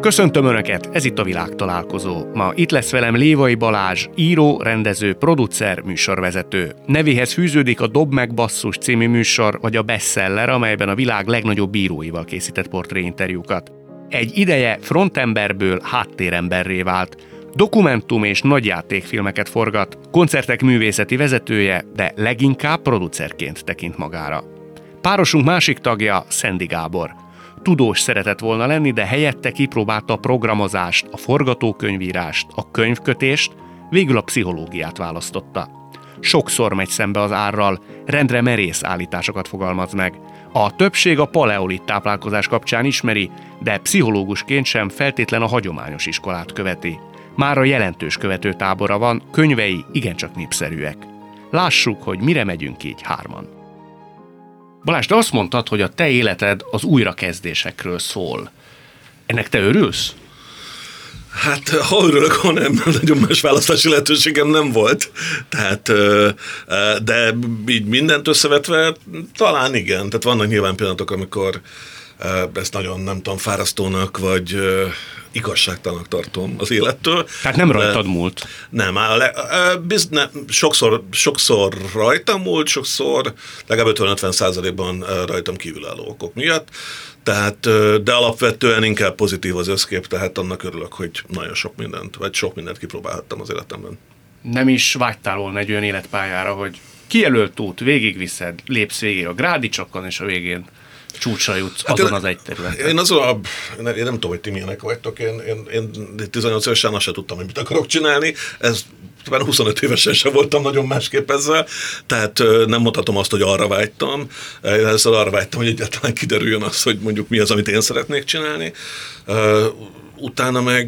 Köszöntöm Önöket, ez itt a Világ találkozó. Ma itt lesz velem Lévai Balázs, író, rendező, producer, műsorvezető. Nevéhez fűződik a Dob meg basszus című műsor, vagy a bestseller, amelyben a világ legnagyobb bíróival készített portréinterjúkat. Egy ideje frontemberből háttéremberré vált, dokumentum és nagyjátékfilmeket forgat, koncertek művészeti vezetője, de leginkább producerként tekint magára. Párosunk másik tagja Szendi Gábor – tudós szeretett volna lenni, de helyette kipróbálta a programozást, a forgatókönyvírást, a könyvkötést, végül a pszichológiát választotta. Sokszor megy szembe az árral, rendre merész állításokat fogalmaz meg. A többség a paleolit táplálkozás kapcsán ismeri, de pszichológusként sem feltétlen a hagyományos iskolát követi. Már a jelentős követőtábora van, könyvei igencsak népszerűek. Lássuk, hogy mire megyünk így hárman. Balázs, te azt mondtad, hogy a te életed az újrakezdésekről szól. Ennek te örülsz? Hát, ha örülök, ha nem, nagyon más választási lehetőségem nem volt. Tehát, de így mindent összevetve, talán igen. Tehát vannak nyilván pillanatok, amikor ezt nagyon, nem tudom, fárasztónak, vagy igazságtalanak tartom az élettől. Tehát nem rajtad de, múlt? Nem, le, biz, ne, sokszor, sokszor rajtam múlt, sokszor legalább 50-50 százalékban rajtam kívülálló okok miatt. Tehát, de alapvetően inkább pozitív az összkép, tehát annak örülök, hogy nagyon sok mindent, vagy sok mindent kipróbálhattam az életemben. Nem is vágytál volna egy olyan életpályára, hogy kijelölt út, végigviszed, lépsz végig a grádicsokon, és a végén csúcsra jutsz hát azon én, az egy területen. Én azon a, én nem tudom, hogy ti milyenek vagytok, én, én, én 18 évesen azt sem tudtam, hogy mit akarok csinálni, ez 25 évesen sem voltam nagyon másképp ezzel, tehát nem mondhatom azt, hogy arra vágytam. Én először arra vágytam, hogy egyáltalán kiderüljön az, hogy mondjuk mi az, amit én szeretnék csinálni. Utána meg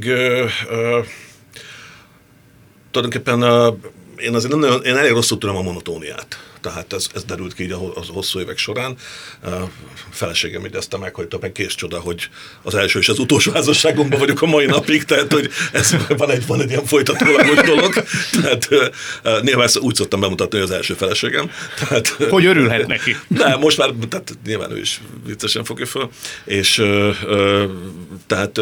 tulajdonképpen én azért nem nagyon, én elég rosszul tudom a monotóniát tehát ez, ez derült ki így a, a hosszú évek során. A feleségem idezte meg, hogy többek kész csoda, hogy az első és az utolsó házasságomban vagyok a mai napig, tehát hogy ez van egy, van egy ilyen folytatólagos dolog. Tehát nyilván ezt úgy szoktam bemutatni, hogy az első feleségem. Tehát, hogy örülhet neki. De most már, tehát nyilván ő is viccesen fogja fel. És tehát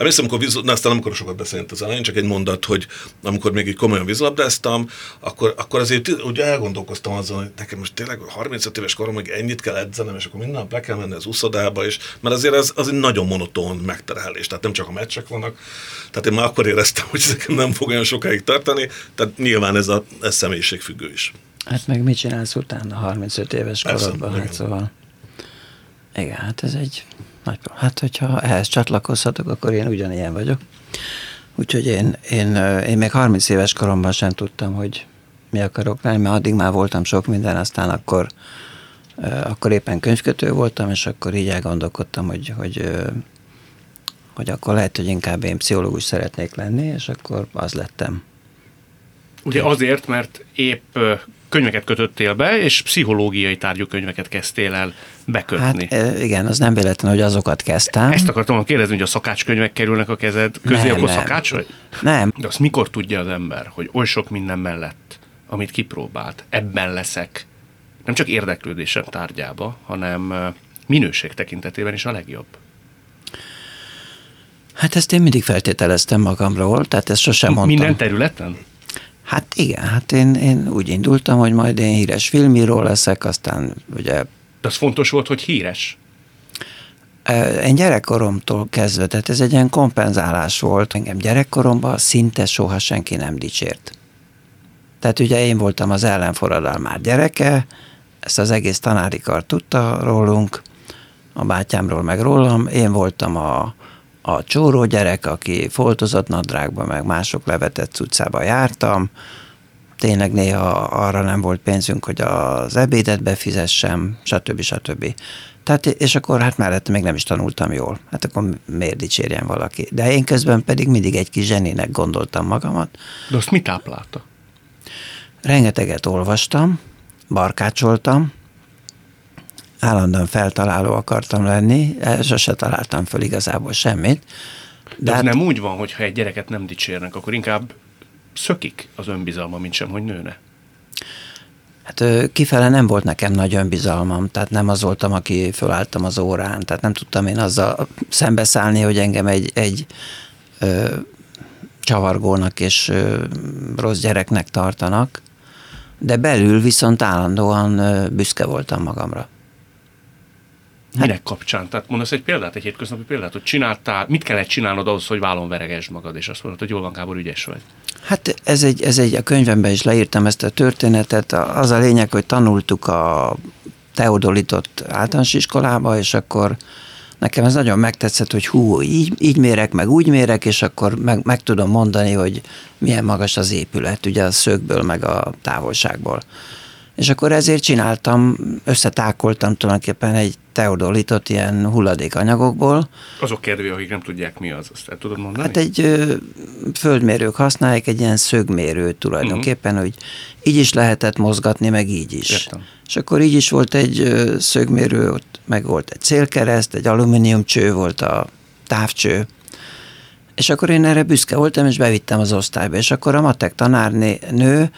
Emlékszem, amikor víz, na, aztán nem akarok sokat beszélni az elején, csak egy mondat, hogy amikor még így komolyan vízlabdáztam, akkor, akkor azért ugye elgondolkoztam azon, hogy nekem most tényleg 35 éves koromig ennyit kell edzenem, és akkor minden nap le kell menni az uszodába, és mert azért ez az egy nagyon monoton megterhelés, tehát nem csak a meccsek vannak. Tehát én már akkor éreztem, hogy ez nem fog olyan sokáig tartani, tehát nyilván ez, a, ez személyiségfüggő is. Hát meg mit csinálsz utána 35 éves korodban? Hát szóval. Igen, hát ez egy nagy, hát, hogyha ehhez csatlakozhatok, akkor én ugyanilyen vagyok. Úgyhogy én, én, én még 30 éves koromban sem tudtam, hogy mi akarok lenni, mert addig már voltam sok minden, aztán akkor, akkor éppen könyvkötő voltam, és akkor így elgondolkodtam, hogy, hogy, hogy akkor lehet, hogy inkább én pszichológus szeretnék lenni, és akkor az lettem. Ugye azért, mert épp könyveket kötöttél be, és pszichológiai tárgyú könyveket kezdtél el bekötni. Hát igen, az nem véletlen, hogy azokat kezdtem. Ezt akartam kérdezni, hogy a szakácskönyvek kerülnek a kezed közé, nem, akkor nem. szakács vagy? Nem. De azt mikor tudja az ember, hogy oly sok minden mellett, amit kipróbált, ebben leszek, nem csak érdeklődésem tárgyába, hanem minőség tekintetében is a legjobb? Hát ezt én mindig feltételeztem magamról, tehát ezt sosem mondtam. Minden területen? Hát igen, hát én, én úgy indultam, hogy majd én híres filmíró leszek, aztán ugye... De az fontos volt, hogy híres? Én gyerekkoromtól kezdve, tehát ez egy ilyen kompenzálás volt. Engem gyerekkoromban szinte soha senki nem dicsért. Tehát ugye én voltam az ellenforradalmár gyereke, ezt az egész tanári kar tudta rólunk, a bátyámról meg rólam, én voltam a, a csóró gyerek, aki foltozott nadrágba, meg mások levetett cuccába jártam, tényleg néha arra nem volt pénzünk, hogy az ebédet befizessem, stb. stb. Tehát, és akkor hát mellette még nem is tanultam jól. Hát akkor miért dicsérjen valaki? De én közben pedig mindig egy kis zseninek gondoltam magamat. De azt mit táplálta? Rengeteget olvastam, barkácsoltam, állandóan feltaláló akartam lenni, sose találtam föl igazából semmit. De, De hát, nem úgy van, hogy ha egy gyereket nem dicsérnek, akkor inkább szökik az önbizalma, mint sem, hogy nőne. Hát kifele nem volt nekem nagy önbizalmam, tehát nem az voltam, aki fölálltam az órán, tehát nem tudtam én azzal szembeszállni, hogy engem egy, egy ö, csavargónak és ö, rossz gyereknek tartanak, de belül viszont állandóan ö, büszke voltam magamra. Hát, Minek kapcsán? Tehát mondasz egy példát, egy hétköznapi példát, hogy csináltál, mit kellett csinálnod ahhoz, hogy vállon veregesd magad, és azt mondod, hogy jól van, Gábor, ügyes vagy. Hát ez egy, ez egy, a könyvemben is leírtam ezt a történetet. Az a lényeg, hogy tanultuk a teodolitot általános iskolába, és akkor nekem ez nagyon megtetszett, hogy hú, így, így mérek, meg úgy mérek, és akkor meg, meg tudom mondani, hogy milyen magas az épület, ugye a szögből, meg a távolságból. És akkor ezért csináltam, összetákoltam tulajdonképpen egy teodolitot ilyen hulladékanyagokból. Azok kedvé, akik nem tudják mi az, azt el tudod mondani? Hát egy ö, földmérők használják egy ilyen szögmérőt tulajdonképpen, uh-huh. hogy így is lehetett mozgatni, meg így is. Értem. És akkor így is volt egy ö, szögmérő, ott meg volt egy célkereszt, egy alumínium cső volt a távcső, és akkor én erre büszke voltam, és bevittem az osztályba, és akkor a matek tanárnő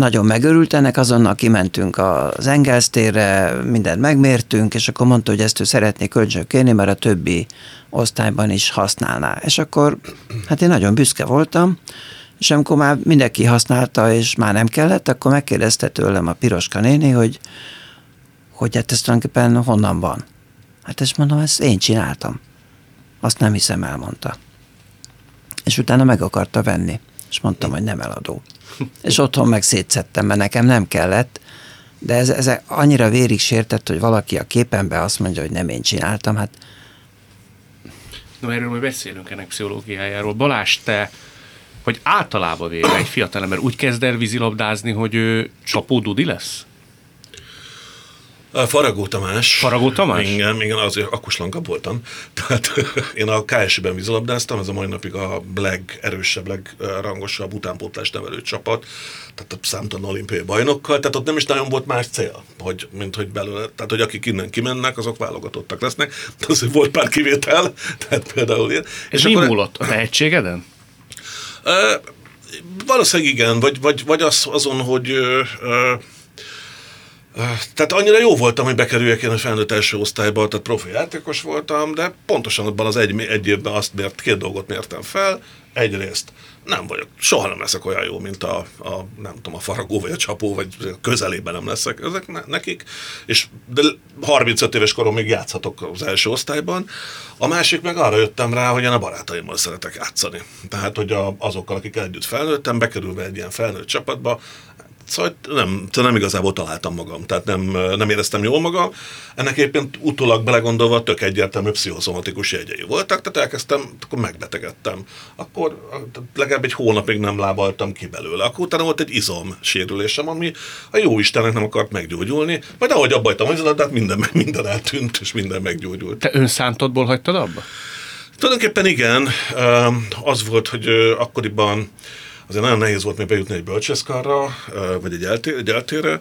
nagyon megörült ennek, azonnal kimentünk az Engels mindent megmértünk, és akkor mondta, hogy ezt ő szeretné kölcsön kérni, mert a többi osztályban is használná. És akkor, hát én nagyon büszke voltam, és amikor már mindenki használta, és már nem kellett, akkor megkérdezte tőlem a Piroska néni, hogy, hogy hát ez tulajdonképpen honnan van. Hát ezt mondom, ezt én csináltam. Azt nem hiszem, elmondta. És utána meg akarta venni. És mondtam, hogy nem eladó és otthon meg szétszettem, mert nekem nem kellett, de ez, ez annyira vérig sértett, hogy valaki a képenbe azt mondja, hogy nem én csináltam, hát No, erről majd beszélünk ennek pszichológiájáról. Balázs, te, hogy általában véve egy fiatalember úgy kezd el vízilabdázni, hogy ő csapódudi lesz? Faragó Tamás. Faragó Tamás? Igen, igen, azért akuslanka voltam. Tehát én a KSI-ben vízilabdáztam, ez a mai napig a legerősebb, legrangosabb utánpótlás nevelő csapat, tehát a számtalan olimpiai bajnokkal, tehát ott nem is nagyon volt más cél, hogy, mint hogy belőle, tehát hogy akik innen kimennek, azok válogatottak lesznek, de azért volt pár kivétel, tehát például én. És, és mi akkor, múlott? A tehetségeden? Valószínűleg igen, vagy, vagy, vagy az, azon, hogy uh, tehát annyira jó voltam, hogy bekerüljek én a felnőtt első osztályba, tehát profi játékos voltam, de pontosan abban az egy, egy évben azt mért, két dolgot mértem fel. Egyrészt nem vagyok, soha nem leszek olyan jó, mint a, a nem tudom, a faragó vagy a csapó, vagy közelében nem leszek ezek ne, nekik, és de 35 éves korom még játszhatok az első osztályban. A másik meg arra jöttem rá, hogy én a barátaimmal szeretek játszani. Tehát, hogy a, azokkal, akik együtt felnőttem, bekerülve egy ilyen felnőtt csapatba, Szóval nem, szóval nem igazából találtam magam, tehát nem, nem éreztem jól magam. Ennek éppen utólag belegondolva tök egyértelmű pszichoszomatikus jegyei voltak, tehát elkezdtem, akkor megbetegedtem. Akkor legalább egy hónapig nem lábaltam ki belőle. Akkor utána volt egy izom sérülésem, ami a jó Istennek nem akart meggyógyulni. Majd ahogy abba hagytam hát minden, minden eltűnt, és minden meggyógyult. Te önszántodból hagytad abba? Tulajdonképpen igen. Az volt, hogy akkoriban azért nagyon nehéz volt még bejutni egy bölcsészkarra, vagy egy, eltér, egy eltérre,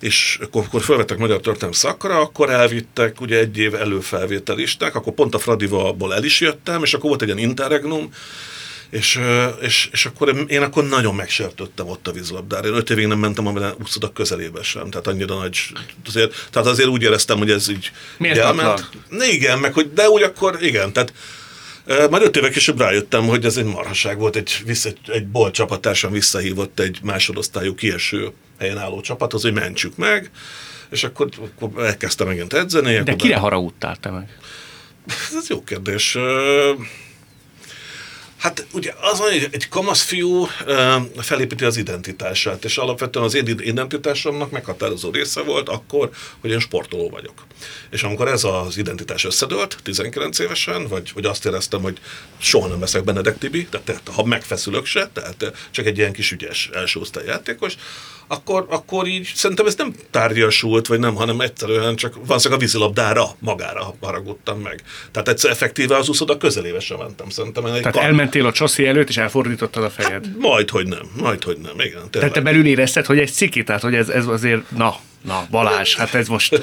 és akkor, akkor felvettek magyar történelmi szakra, akkor elvittek ugye egy év előfelvételisták, akkor pont a Fradivalból el is jöttem, és akkor volt egy ilyen interregnum, és, és, és akkor én akkor nagyon megsértöttem ott a vízlabdára. Én öt évig nem mentem a úszoda közelébe sem, tehát annyira nagy, azért, tehát azért úgy éreztem, hogy ez így Miért elment. Igen, meg hogy, de úgy akkor, igen, tehát majd öt évek később rájöttem, hogy ez egy marhaság volt, egy, vissza, egy bol csapattársam visszahívott egy másodosztályú kieső helyen álló csapathoz, hogy mentsük meg, és akkor, akkor elkezdtem megint edzeni. De kire haragudtál te meg? Ez jó kérdés. Hát ugye az van, hogy egy kamasz fiú felépíti az identitását, és alapvetően az én identitásomnak meghatározó része volt akkor, hogy én sportoló vagyok. És amikor ez az identitás összedőlt, 19 évesen, vagy, vagy azt éreztem, hogy soha nem leszek Benedek Tibi, tehát, ha megfeszülök se, tehát csak egy ilyen kis ügyes első játékos, akkor, akkor így szerintem ez nem tárgyasult, vagy nem, hanem egyszerűen csak valószínűleg a vízilabdára magára haragudtam meg. Tehát egyszer effektíve az úszoda közelébe sem mentem, szerintem. Tehát kar... elmentél a csaszi előtt, és elfordítottad a fejed? Hát, majd, hogy nem, majd, hogy nem, igen. Tényleg. Tehát te belül érezted, hogy egy ciki, tehát hogy ez, ez azért, na, Na, Balázs, hát ez most...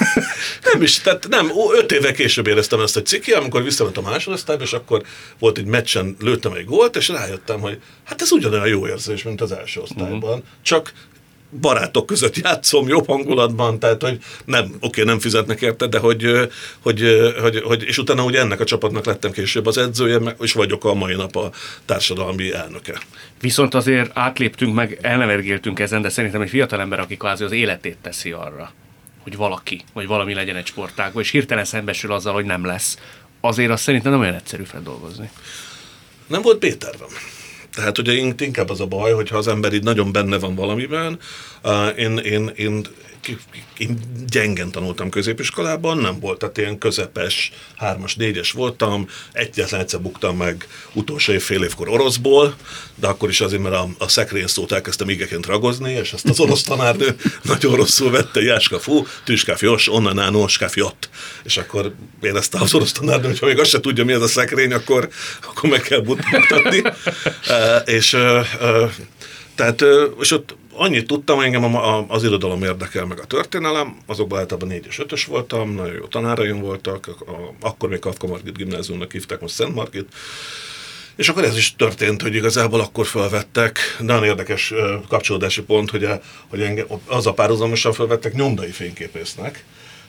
nem is, tehát nem, öt éve később éreztem ezt a ciki, amikor visszament a másodosztályba, és akkor volt egy meccsen, lőttem egy gólt, és rájöttem, hogy hát ez ugyanolyan jó érzés, mint az első osztályban, uh-huh. csak barátok között játszom jobb hangulatban, tehát hogy nem, oké, nem fizetnek érte, de hogy, hogy, hogy, hogy, és utána ugye ennek a csapatnak lettem később az edzője, és vagyok a mai nap a társadalmi elnöke. Viszont azért átléptünk meg, elnevergéltünk ezen, de szerintem egy fiatalember, aki kvázi az életét teszi arra, hogy valaki, vagy valami legyen egy sportágban, és hirtelen szembesül azzal, hogy nem lesz, azért azt szerintem nem olyan egyszerű feldolgozni. Nem volt B-tervem. Tehát ugye inkább az a baj, hogyha az ember így nagyon benne van valamiben, én, én, én én gyengen tanultam középiskolában, nem volt, tehát ilyen közepes, hármas, négyes voltam, egyetlen egyszer buktam meg utolsó év fél évkor oroszból, de akkor is azért, mert a, a szekrény szót elkezdtem igeként ragozni, és ezt az orosz tanárnő nagyon rosszul vette, jáska fú, tűskáfi os, onnan áll, oskáfi ott. És akkor érezte az orosz tanárnő, hogy ha még azt se tudja, mi ez a szekrény, akkor, akkor meg kell buktatni. e, és e, tehát, és ott annyit tudtam, engem az irodalom érdekel, meg a történelem, azokban általában 4 és 5 voltam, nagyon jó tanáraim voltak, akkor még Kafka Margit gimnáziumnak hívták, most Szent Margit, és akkor ez is történt, hogy igazából akkor felvettek, nagyon érdekes kapcsolódási pont, hogy, a, hogy engem, az a párhuzamosan felvettek nyomdai fényképésznek,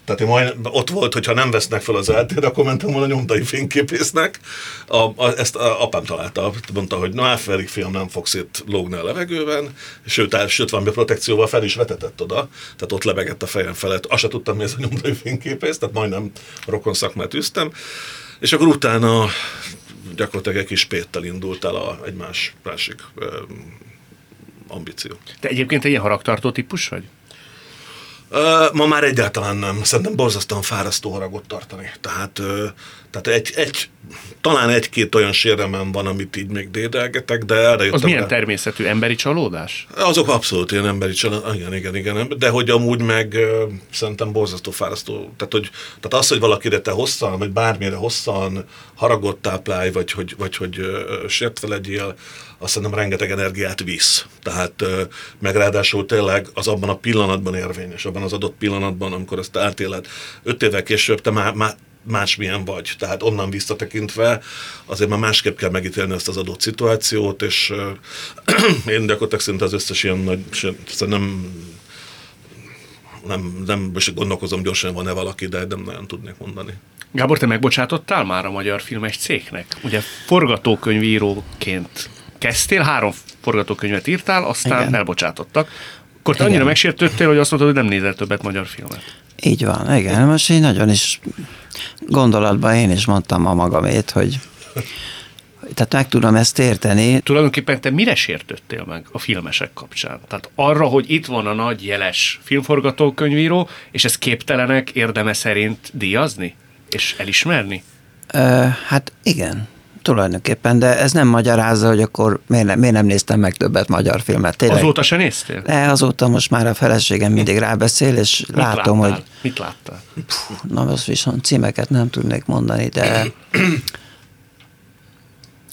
tehát én majd, ott volt, hogyha nem vesznek fel az eltérre, akkor mentem volna nyomdai fényképésznek. A, a, ezt a, apám találta, mondta, hogy na, Áfelik film nem fogsz itt lógni a levegőben, sőt, sőt valami protekcióval fel is vetetett oda, tehát ott lebegett a fejem felett. Azt se tudtam, mi ez a nyomdai fényképész, tehát majdnem rokon szakmát üztem. És akkor utána gyakorlatilag egy kis péttel indult el a, egy más, másik um, ambíció. Te egyébként egy ilyen haragtartó típus vagy? Ma már egyáltalán nem. Szerintem borzasztóan fárasztó haragot tartani. Tehát, tehát egy, egy, talán egy-két olyan sérelmem van, amit így még dédelgetek, de erre Az milyen rá. természetű? Emberi csalódás? Azok abszolút ilyen emberi csalódás. Igen, igen, igen. De hogy amúgy meg szerintem borzasztó fárasztó. Tehát, hogy, tehát az, hogy valakire te hosszan, vagy bármire hosszan haragot táplálj, vagy hogy, vagy hogy sértve legyél, azt szerintem rengeteg energiát visz. Tehát meg ráadásul tényleg az abban a pillanatban érvényes, abban az adott pillanatban, amikor ezt átéled. Öt évvel később te már, már másmilyen vagy. Tehát onnan visszatekintve azért már másképp kell megítélni ezt az adott szituációt, és én gyakorlatilag szinte az összes ilyen nagy, nem nem, nem most gondolkozom gyorsan, van-e valaki, de nem nagyon tudnék mondani. Gábor, te megbocsátottál már a Magyar Filmes Cégnek? Ugye forgatókönyvíróként kezdtél, három forgatókönyvet írtál, aztán igen. elbocsátottak. Akkor te igen. annyira megsértődtél, hogy azt mondtad, hogy nem nézel többet magyar filmet. Így van, igen. Most én nagyon is gondolatban én is mondtam a magamét, hogy tehát meg tudom ezt érteni. Tulajdonképpen te mire sértöttél meg a filmesek kapcsán? Tehát arra, hogy itt van a nagy jeles filmforgatókönyvíró, és ez képtelenek érdeme szerint díjazni? És elismerni? Uh, hát igen tulajdonképpen, de ez nem magyarázza, hogy akkor miért nem, miért nem néztem meg többet magyar filmet. Tényleg. Azóta se néztél? Ne, azóta most már a feleségem mindig rábeszél, és Mit látom, láttál? hogy... Mit láttál? na, most viszont címeket nem tudnék mondani, de...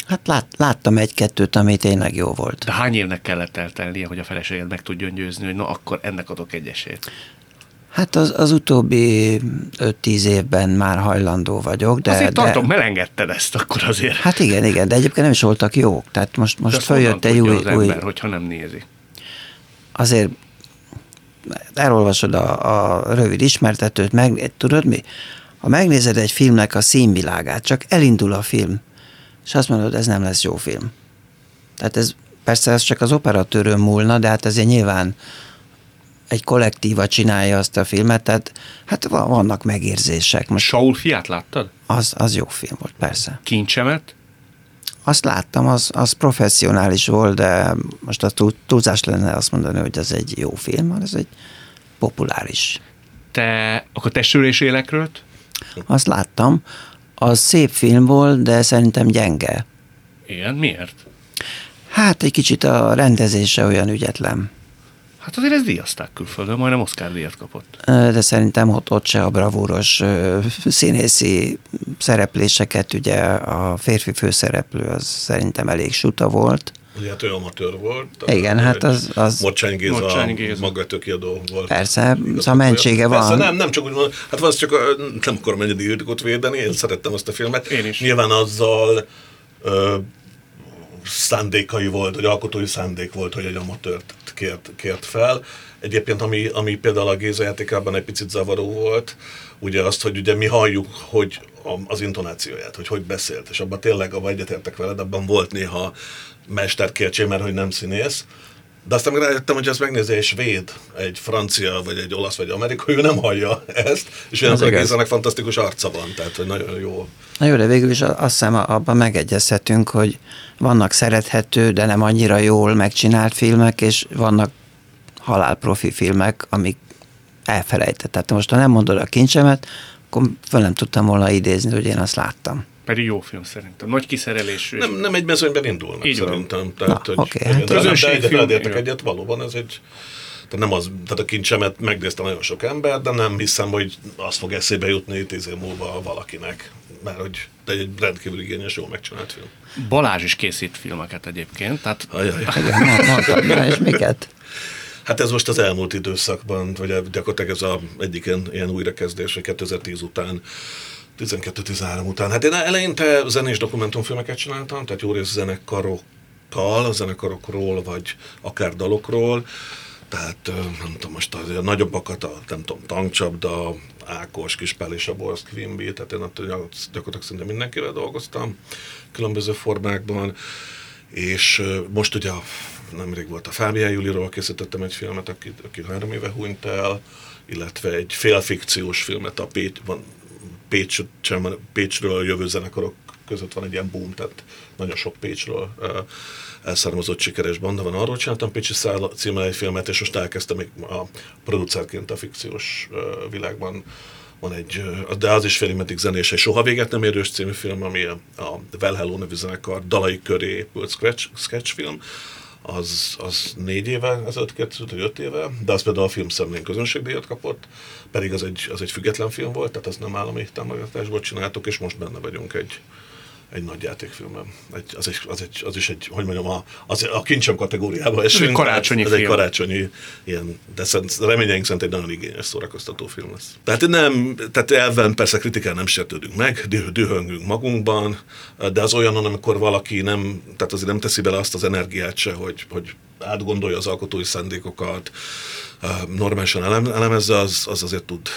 Hát lát, láttam egy-kettőt, ami tényleg jó volt. De hány évnek kellett eltelnie, hogy a feleséged meg tudjon győzni, hogy na akkor ennek adok egy esélyt? Hát az, az utóbbi 5-10 évben már hajlandó vagyok. De, azért de... tartom, melengedted ezt akkor azért. Hát igen, igen, de egyébként nem is voltak jók. Tehát most, most följött egy új... az ember, új... hogyha nem nézi? Azért elolvasod a, a rövid ismertetőt, meg tudod mi? Ha megnézed egy filmnek a színvilágát, csak elindul a film, és azt mondod, ez nem lesz jó film. Tehát ez persze ez csak az operatőrön múlna, de hát ezért nyilván egy kollektíva csinálja azt a filmet, tehát hát vannak megérzések. Most Saul fiát láttad? Az, az jó film volt, persze. Kincsemet? Azt láttam, az, az professzionális volt, de most a túlzás lenne azt mondani, hogy ez egy jó film, ez egy populáris. Te akkor testülés élekről? Azt láttam. Az szép film volt, de szerintem gyenge. Igen, miért? Hát egy kicsit a rendezése olyan ügyetlen. Hát azért ez díjazták külföldön, majdnem Oscar díjat kapott. De szerintem ott, ott se a bravúros színészi szerepléseket, ugye a férfi főszereplő az szerintem elég suta volt. Ugye hát ő amatőr volt. Igen, hát az... az Mocsány Géza, Mocsány Géza. maga tökéadó volt. Persze, szóval mentsége van. Persze, nem, nem csak úgy mondom, hát az csak nem akarom ennyi védeni, én szerettem azt a filmet. Én is. Nyilván azzal ö, szándékai volt, vagy alkotói szándék volt, hogy egy amatőrt kért, kért fel. Egyébként, ami, ami például a Géza játékában egy picit zavaró volt, ugye azt, hogy ugye mi halljuk, hogy az intonációját, hogy hogy beszélt, és abban tényleg, a egyetértek veled, abban volt néha mesterkértség, mert hogy nem színész, de aztán meg rájöttem, hogy ezt megnézi egy svéd, egy francia, vagy egy olasz, vagy amerikai, ő nem hallja ezt, és olyan Gézának fantasztikus arca van, tehát hogy nagyon jó. Na jó, de végül is azt hiszem abban megegyezhetünk, hogy vannak szerethető, de nem annyira jól megcsinált filmek, és vannak halálprofi filmek, amik elfelejtett. Tehát most, ha nem mondod a kincsemet, akkor fel nem tudtam volna idézni, hogy én azt láttam. Pedig jó film szerintem. Nagy kiszerelésű. Nem, nem egy mezőnyben indulnak Így szerintem. Tehát, Na, hogy, okay, hát közönségfilm. De egyet, valóban ez egy tehát nem az, tehát a kincsemet megnézte nagyon sok ember, de nem hiszem, hogy az fog eszébe jutni tíz év múlva valakinek. Mert hogy de egy rendkívül igényes, jól megcsinált film. Balázs is készít filmeket egyébként. Tehát... Ajaj. Na, és miket? Hát ez most az elmúlt időszakban, vagy gyakorlatilag ez a egyik ilyen, ilyen újrakezdés, vagy 2010 után 12-13 után. Hát én eleinte zenés dokumentumfilmeket csináltam, tehát jó rész zenekarokkal, zenekarokról, vagy akár dalokról. Tehát nem tudom, most a, a nagyobbakat, a, nem tudom, tankcsapda, Ákos, Kispál és a Borsz, Quimby, tehát én attól gyakorlatilag szinte mindenkivel dolgoztam különböző formákban, és most ugye nemrég volt a Fábián Juliról, készítettem egy filmet, aki, aki három éve hunyt el, illetve egy félfikciós filmet, a Pécs, van, Pécs, Pécsről jövő zenekarok között van egy ilyen boom, tehát nagyon sok Pécsről elszármazott sikeres banda van. Arról csináltam Pécsi száll címmel egy filmet, és most elkezdtem még a producerként a fikciós világban van egy, de az is félig meddig zenés, soha véget nem érős című film, ami a Well Hello nevű zenekar dalai köré épült sketch, sketch film, az, az négy éve ezelőtt készült, vagy öt éve, de az például a filmszemlén közönségdíjat kapott, pedig az egy, az egy független film volt, tehát az nem állami támogatásból csináltuk, és most benne vagyunk egy, egy nagy játékfilmem. Egy, az, egy, az, egy, az is egy, hogy mondjam, a, az, a kincsem kategóriába esünk. Ez egy karácsonyi ez film. egy karácsonyi, ilyen, de szerint, reményeink szerint egy nagyon igényes szórakoztató film lesz. Tehát nem, tehát elven persze kritikán nem sértődünk meg, dühöngünk magunkban, de az olyan, amikor valaki nem, tehát azért nem teszi bele azt az energiát se, hogy, hogy átgondolja az alkotói szándékokat, normálisan elemezze, az, az azért tud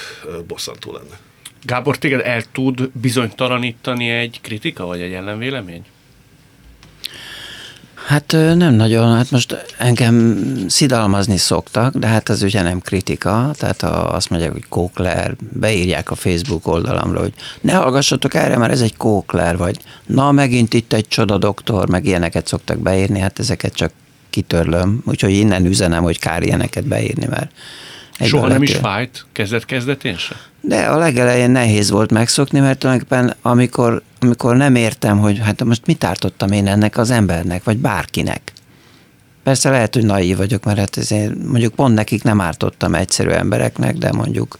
bosszantó lenni. Gábor, téged el tud bizonytalanítani egy kritika, vagy egy ellenvélemény? Hát nem nagyon, hát most engem szidalmazni szoktak, de hát az ugye nem kritika, tehát ha azt mondják, hogy kókler, beírják a Facebook oldalamra, hogy ne hallgassatok erre, mert ez egy kókler, vagy. Na megint itt egy csoda doktor, meg ilyeneket szoktak beírni, hát ezeket csak kitörlöm, úgyhogy innen üzenem, hogy kár ilyeneket beírni, mert Soha nem is fájt kezdet-kezdetén se? De a legelején nehéz volt megszokni, mert tulajdonképpen amikor, amikor nem értem, hogy hát most mit ártottam én ennek az embernek, vagy bárkinek. Persze lehet, hogy naív vagyok, mert hát ezért mondjuk pont nekik nem ártottam egyszerű embereknek, de mondjuk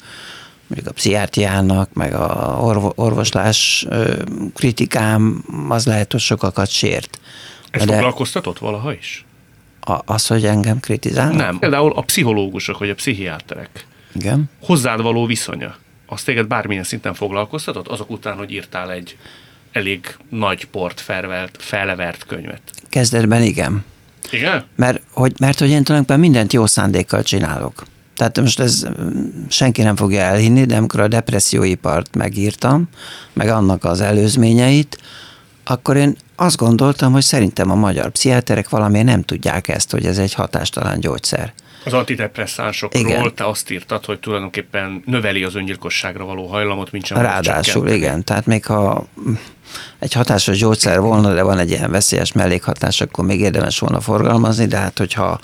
mondjuk a pszichiátriának, meg a orvoslás kritikám, az lehet, hogy sokakat sért. Ez de foglalkoztatott valaha is? A, az, hogy engem kritizálnak? Nem. Például a pszichológusok, vagy a pszichiáterek. Igen. Hozzád való viszonya. Az téged bármilyen szinten foglalkoztatott, azok után, hogy írtál egy elég nagy port felvert, felvert könyvet. Kezdetben igen. Igen? Mert hogy, mert hogy én tulajdonképpen mindent jó szándékkal csinálok. Tehát most ez senki nem fogja elhinni, de amikor a depresszióipart megírtam, meg annak az előzményeit, akkor én azt gondoltam, hogy szerintem a magyar pszichiáterek valamiért nem tudják ezt, hogy ez egy hatástalan gyógyszer. Az antidepresszánsokról igen. te azt írtad, hogy tulajdonképpen növeli az öngyilkosságra való hajlamot, mint sem Ráadásul, igen. Tehát még ha egy hatásos gyógyszer volna, de van egy ilyen veszélyes mellékhatás, akkor még érdemes volna forgalmazni, de hát hogyha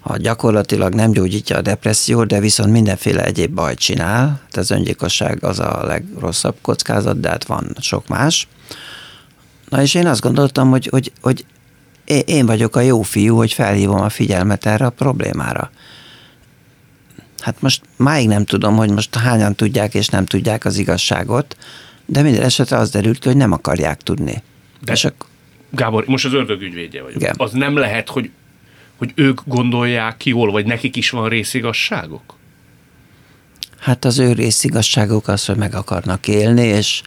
ha gyakorlatilag nem gyógyítja a depressziót, de viszont mindenféle egyéb bajt csinál, tehát az öngyilkosság az a legrosszabb kockázat, de hát van sok más, Na és én azt gondoltam, hogy, hogy, hogy én vagyok a jó fiú, hogy felhívom a figyelmet erre a problémára. Hát most máig nem tudom, hogy most hányan tudják és nem tudják az igazságot, de minden esetre az derült ki, hogy nem akarják tudni. De és ak- Gábor, most az ördög ügyvédje vagyok. Igen. Az nem lehet, hogy, hogy ők gondolják jól, vagy nekik is van részigazságok? Hát az ő részigazságuk az, hogy meg akarnak élni, és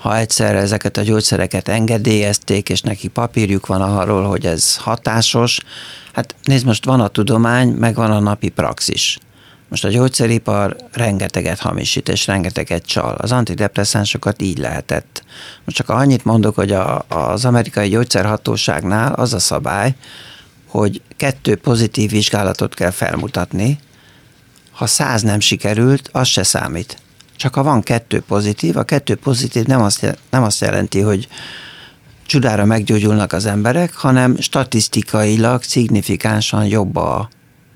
ha egyszer ezeket a gyógyszereket engedélyezték, és neki papírjuk van arról, hogy ez hatásos, hát nézd, most van a tudomány, meg van a napi praxis. Most a gyógyszeripar rengeteget hamisít, és rengeteget csal. Az antidepresszánsokat így lehetett. Most csak annyit mondok, hogy a, az amerikai gyógyszerhatóságnál az a szabály, hogy kettő pozitív vizsgálatot kell felmutatni, ha száz nem sikerült, az se számít. Csak ha van kettő pozitív, a kettő pozitív nem azt, nem azt jelenti, hogy csodára meggyógyulnak az emberek, hanem statisztikailag szignifikánsan jobb a,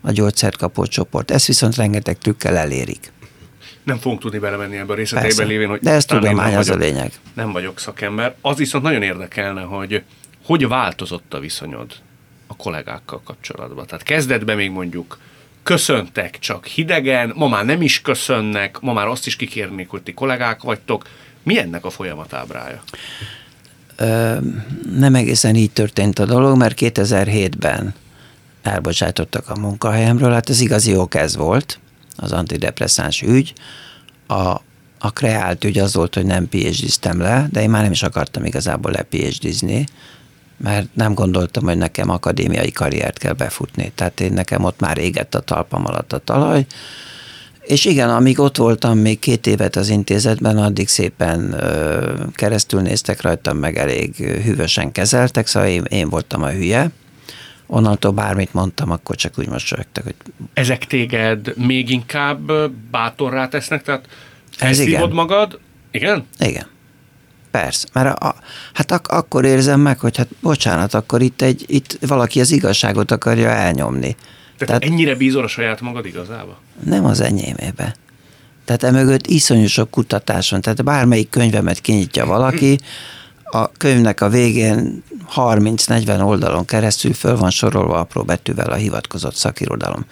a gyógyszert kapó csoport. Ezt viszont rengeteg trükkel elérik. Nem fogunk tudni belemenni ebbe a részleteibe lévén, hogy De ez tudomány, az vagyok, a lényeg. Nem vagyok szakember. Az viszont nagyon érdekelne, hogy hogy változott a viszonyod a kollégákkal kapcsolatban. Tehát kezdetben még mondjuk köszöntek csak hidegen, ma már nem is köszönnek, ma már azt is kikérnék, hogy ti kollégák vagytok. Mi ennek a folyamatábrája? Ö, nem egészen így történt a dolog, mert 2007-ben elbocsátottak a munkahelyemről, hát ez igazi ok ez volt, az antidepresszáns ügy. A, a kreált ügy az volt, hogy nem phd le, de én már nem is akartam igazából le phd mert nem gondoltam, hogy nekem akadémiai karriert kell befutni. Tehát én nekem ott már égett a talpam alatt a talaj, és igen, amíg ott voltam még két évet az intézetben, addig szépen ö, keresztül néztek rajtam, meg elég hűvösen kezeltek, szóval én, én voltam a hülye. Onnantól bármit mondtam, akkor csak úgy mosolyogtak, hogy... Ezek téged még inkább bátorrá tesznek? Tehát felszívod magad? Igen? Igen. Persze, mert a, hát ak- akkor érzem meg, hogy hát bocsánat, akkor itt, egy, itt valaki az igazságot akarja elnyomni. Tehát, Tehát ennyire bízol a saját magad igazába? Nem az enyémébe. Tehát emögött iszonyú sok kutatás van. Tehát bármelyik könyvemet kinyitja valaki, a könyvnek a végén 30-40 oldalon keresztül föl van sorolva apró betűvel a hivatkozott szakirodalom.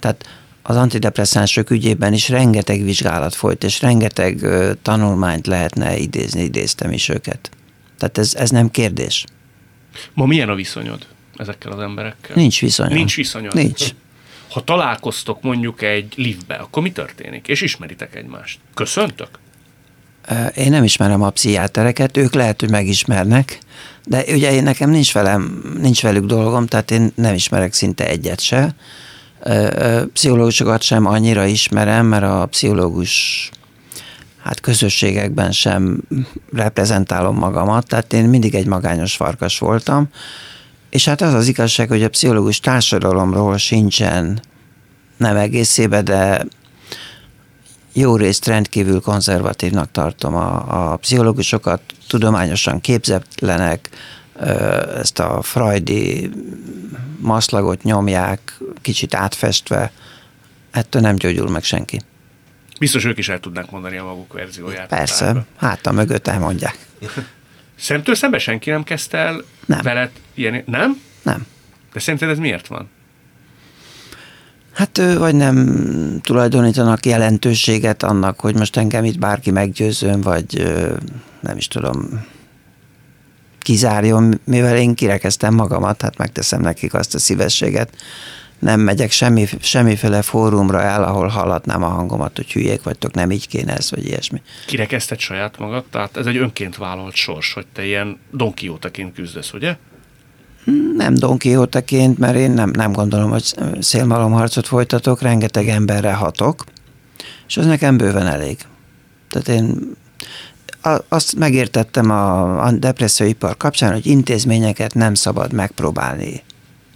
Tehát az antidepresszánsok ügyében is rengeteg vizsgálat folyt, és rengeteg tanulmányt lehetne idézni, idéztem is őket. Tehát ez, ez nem kérdés. Ma milyen a viszonyod ezekkel az emberekkel? Nincs viszonyod. Nincs viszonyod? Nincs. Ha találkoztok mondjuk egy liftbe, akkor mi történik? És ismeritek egymást? Köszöntök? Én nem ismerem a pszichiátereket, ők lehet, hogy megismernek, de ugye én nekem nincs velem, nincs velük dolgom, tehát én nem ismerek szinte egyet se Pszichológusokat sem annyira ismerem, mert a pszichológus hát közösségekben sem reprezentálom magamat, tehát én mindig egy magányos farkas voltam, és hát az az igazság, hogy a pszichológus társadalomról sincsen nem egészébe, de jó részt rendkívül konzervatívnak tartom a, a pszichológusokat, tudományosan képzetlenek, ezt a freudi maszlagot nyomják, kicsit átfestve, ettől nem gyógyul meg senki. Biztos ők is el tudnák mondani a maguk verzióját. Persze, hát a mögött elmondják. Szemtől szembe senki nem kezdte el nem. veled ilyen... Nem? Nem. De szerinted ez miért van? Hát vagy nem tulajdonítanak jelentőséget annak, hogy most engem itt bárki meggyőzőn, vagy nem is tudom, kizárjon, mivel én kirekeztem magamat, hát megteszem nekik azt a szívességet. Nem megyek semmi, semmiféle fórumra el, ahol hallatnám a hangomat, hogy hülyék vagytok, nem így kéne ez, vagy ilyesmi. Kirekezted saját magad? Tehát ez egy önként vállalt sors, hogy te ilyen Don Quixote-ként küzdesz, ugye? Nem Don mert én nem, nem gondolom, hogy szélmalomharcot folytatok, rengeteg emberre hatok, és az nekem bőven elég. Tehát én azt megértettem a, a depresszióipar kapcsán, hogy intézményeket nem szabad megpróbálni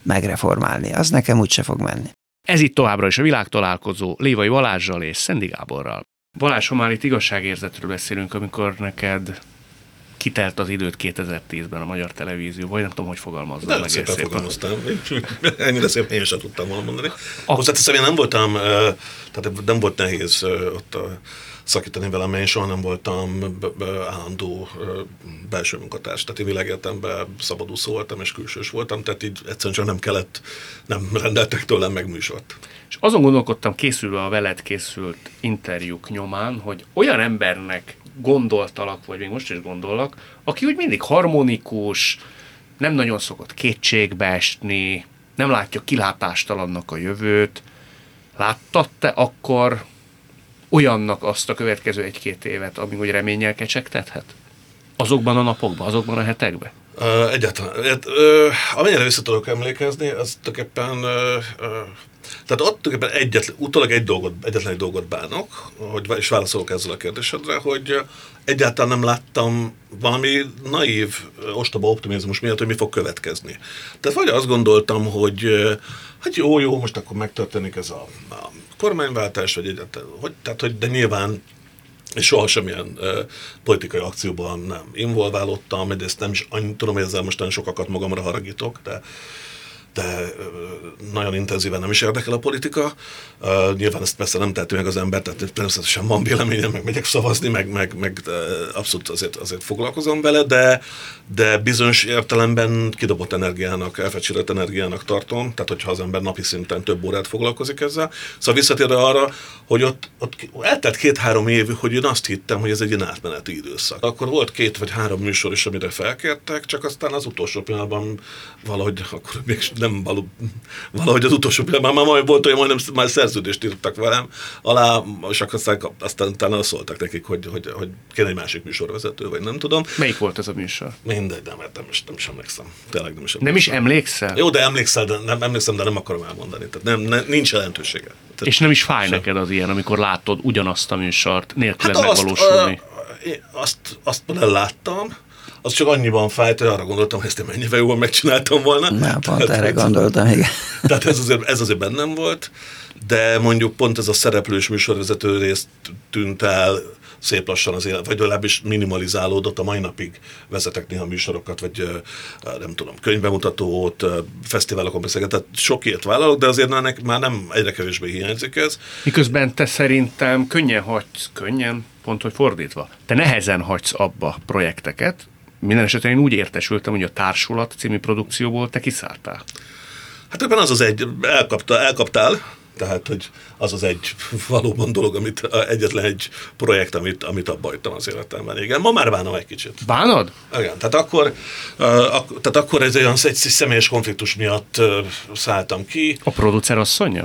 megreformálni. Az nekem úgyse fog menni. Ez itt továbbra is a világtalálkozó Lévai Balázsjal és Szendi Gáborral. Balázs, ha már itt igazságérzetről beszélünk, amikor neked kitelt az időt 2010-ben a magyar televízió, vagy nem tudom, hogy fogalmazzam meg. szépen, szépen fogalmaztam. Ennyire szépen én sem tudtam volna mondani. A... Hozzáteszem, én nem voltam, tehát nem volt nehéz ott a szakítani velem, mert én soha nem voltam állandó belső munkatárs, tehát én világéletemben szabadúszó voltam és külsős voltam, tehát így egyszerűen csak nem kellett, nem rendeltek tőlem meg műsort. És azon gondolkodtam, készülve a veled készült interjúk nyomán, hogy olyan embernek gondoltalak, vagy még most is gondollak, aki úgy mindig harmonikus, nem nagyon szokott kétségbe esni, nem látja kilátástalannak a jövőt. Láttad te akkor olyannak azt a következő egy-két évet, ami úgy reménnyel kecsegtethet? Azokban a napokban, azokban a hetekben? Uh, egyáltalán. Uh, amennyire vissza tudok emlékezni, az tulajdonképpen uh, tehát ott tulajdonképpen egyetlen, utólag egy dolgot, egyetlen egy dolgot bánok, hogy, és válaszolok ezzel a kérdésedre, hogy egyáltalán nem láttam valami naív, ostoba optimizmus miatt, hogy mi fog következni. Tehát vagy azt gondoltam, hogy hát jó, jó, most akkor megtörténik ez a, a kormányváltás, vagy egyáltalán, hogy, tehát, hogy de nyilván és soha semmilyen uh, politikai akcióban nem involválódtam, ezt nem is annyi, tudom, hogy ezzel most sokakat magamra haragítok, de de nagyon intenzíven nem is érdekel a politika. Nyilván ezt persze nem tehető meg az ember, tehát természetesen van véleményem, meg megyek szavazni, meg, meg, meg abszolút azért, azért foglalkozom vele, de, de bizonyos értelemben kidobott energiának, elfecsülött energiának tartom, tehát hogyha az ember napi szinten több órát foglalkozik ezzel. Szóval visszatérve arra, hogy ott, ott eltelt két-három év, hogy én azt hittem, hogy ez egy ilyen átmeneti időszak. Akkor volt két vagy három műsor is, amire felkértek, csak aztán az utolsó pillanatban valahogy akkor még nem való, valahogy az utolsó pillanatban már volt olyan, majdnem már szerződést írtak velem alá, és aztán, aztán utána szóltak nekik, hogy, hogy, hogy kéne egy másik műsorvezető, vagy nem tudom. Melyik volt ez a műsor? Mindegy, nem, nem, is, nem is emlékszem. Tényleg nem is emlékszem. Nem is emlékszel? Jó, de emlékszel, de nem, emlékszem, de nem akarom elmondani. Tehát nem, nem, nincs jelentősége. Tehát és nem is fáj sem. neked az ilyen, amikor látod ugyanazt a műsort nélkül hát megvalósulni? Azt, azt, azt, azt láttam, az csak annyiban fájt, hogy arra gondoltam, hogy ezt én mennyivel jól megcsináltam volna. Na, pont tehát, erre gondoltam, igen. Tehát ez azért, ez azért bennem volt, de mondjuk pont ez a szereplős műsorvezető részt tűnt el szép lassan az élet, vagy legalábbis minimalizálódott, a mai napig vezetek néha műsorokat, vagy nem tudom, könyvbemutatót, fesztiválokon beszélget, tehát sok ilyet vállalok, de azért már, már nem egyre kevésbé hiányzik ez. Miközben te szerintem könnyen hagysz, könnyen, pont hogy fordítva, te nehezen hagysz abba projekteket, minden esetben én úgy értesültem, hogy a Társulat című produkcióból te kiszálltál. Hát ebben az az egy, elkapta, elkaptál, tehát, hogy az az egy valóban dolog, amit egyetlen egy projekt, amit, amit abba hagytam az életemben. Igen, ma már bánom egy kicsit. Bánod? Igen, tehát akkor, ak- tehát akkor ez olyan egy személyes konfliktus miatt szálltam ki. A producer asszonya?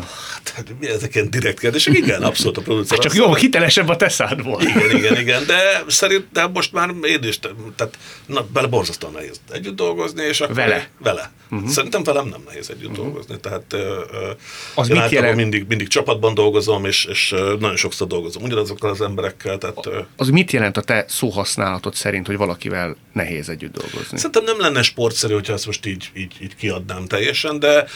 Hát, mi ezek ilyen direkt kérdések? Igen, abszolút a producer hát csak jó, hitelesebb a te szádból. Igen, igen, igen, de szerintem most már én is, tehát na, bele borzasztóan nehéz együtt dolgozni, és akkor... Vele? Vele. Uh-huh. Szerintem velem nem nehéz együtt uh-huh. dolgozni, tehát az mit jelent? mindig, mindig csapatban dolgozom, és, és nagyon sokszor dolgozom ugyanazokkal az emberekkel. Tehát, az mit jelent a te szóhasználatod szerint, hogy valakivel nehéz együtt dolgozni? Szerintem nem lenne sportszerű, hogyha ezt most így, így, így kiadnám teljesen, de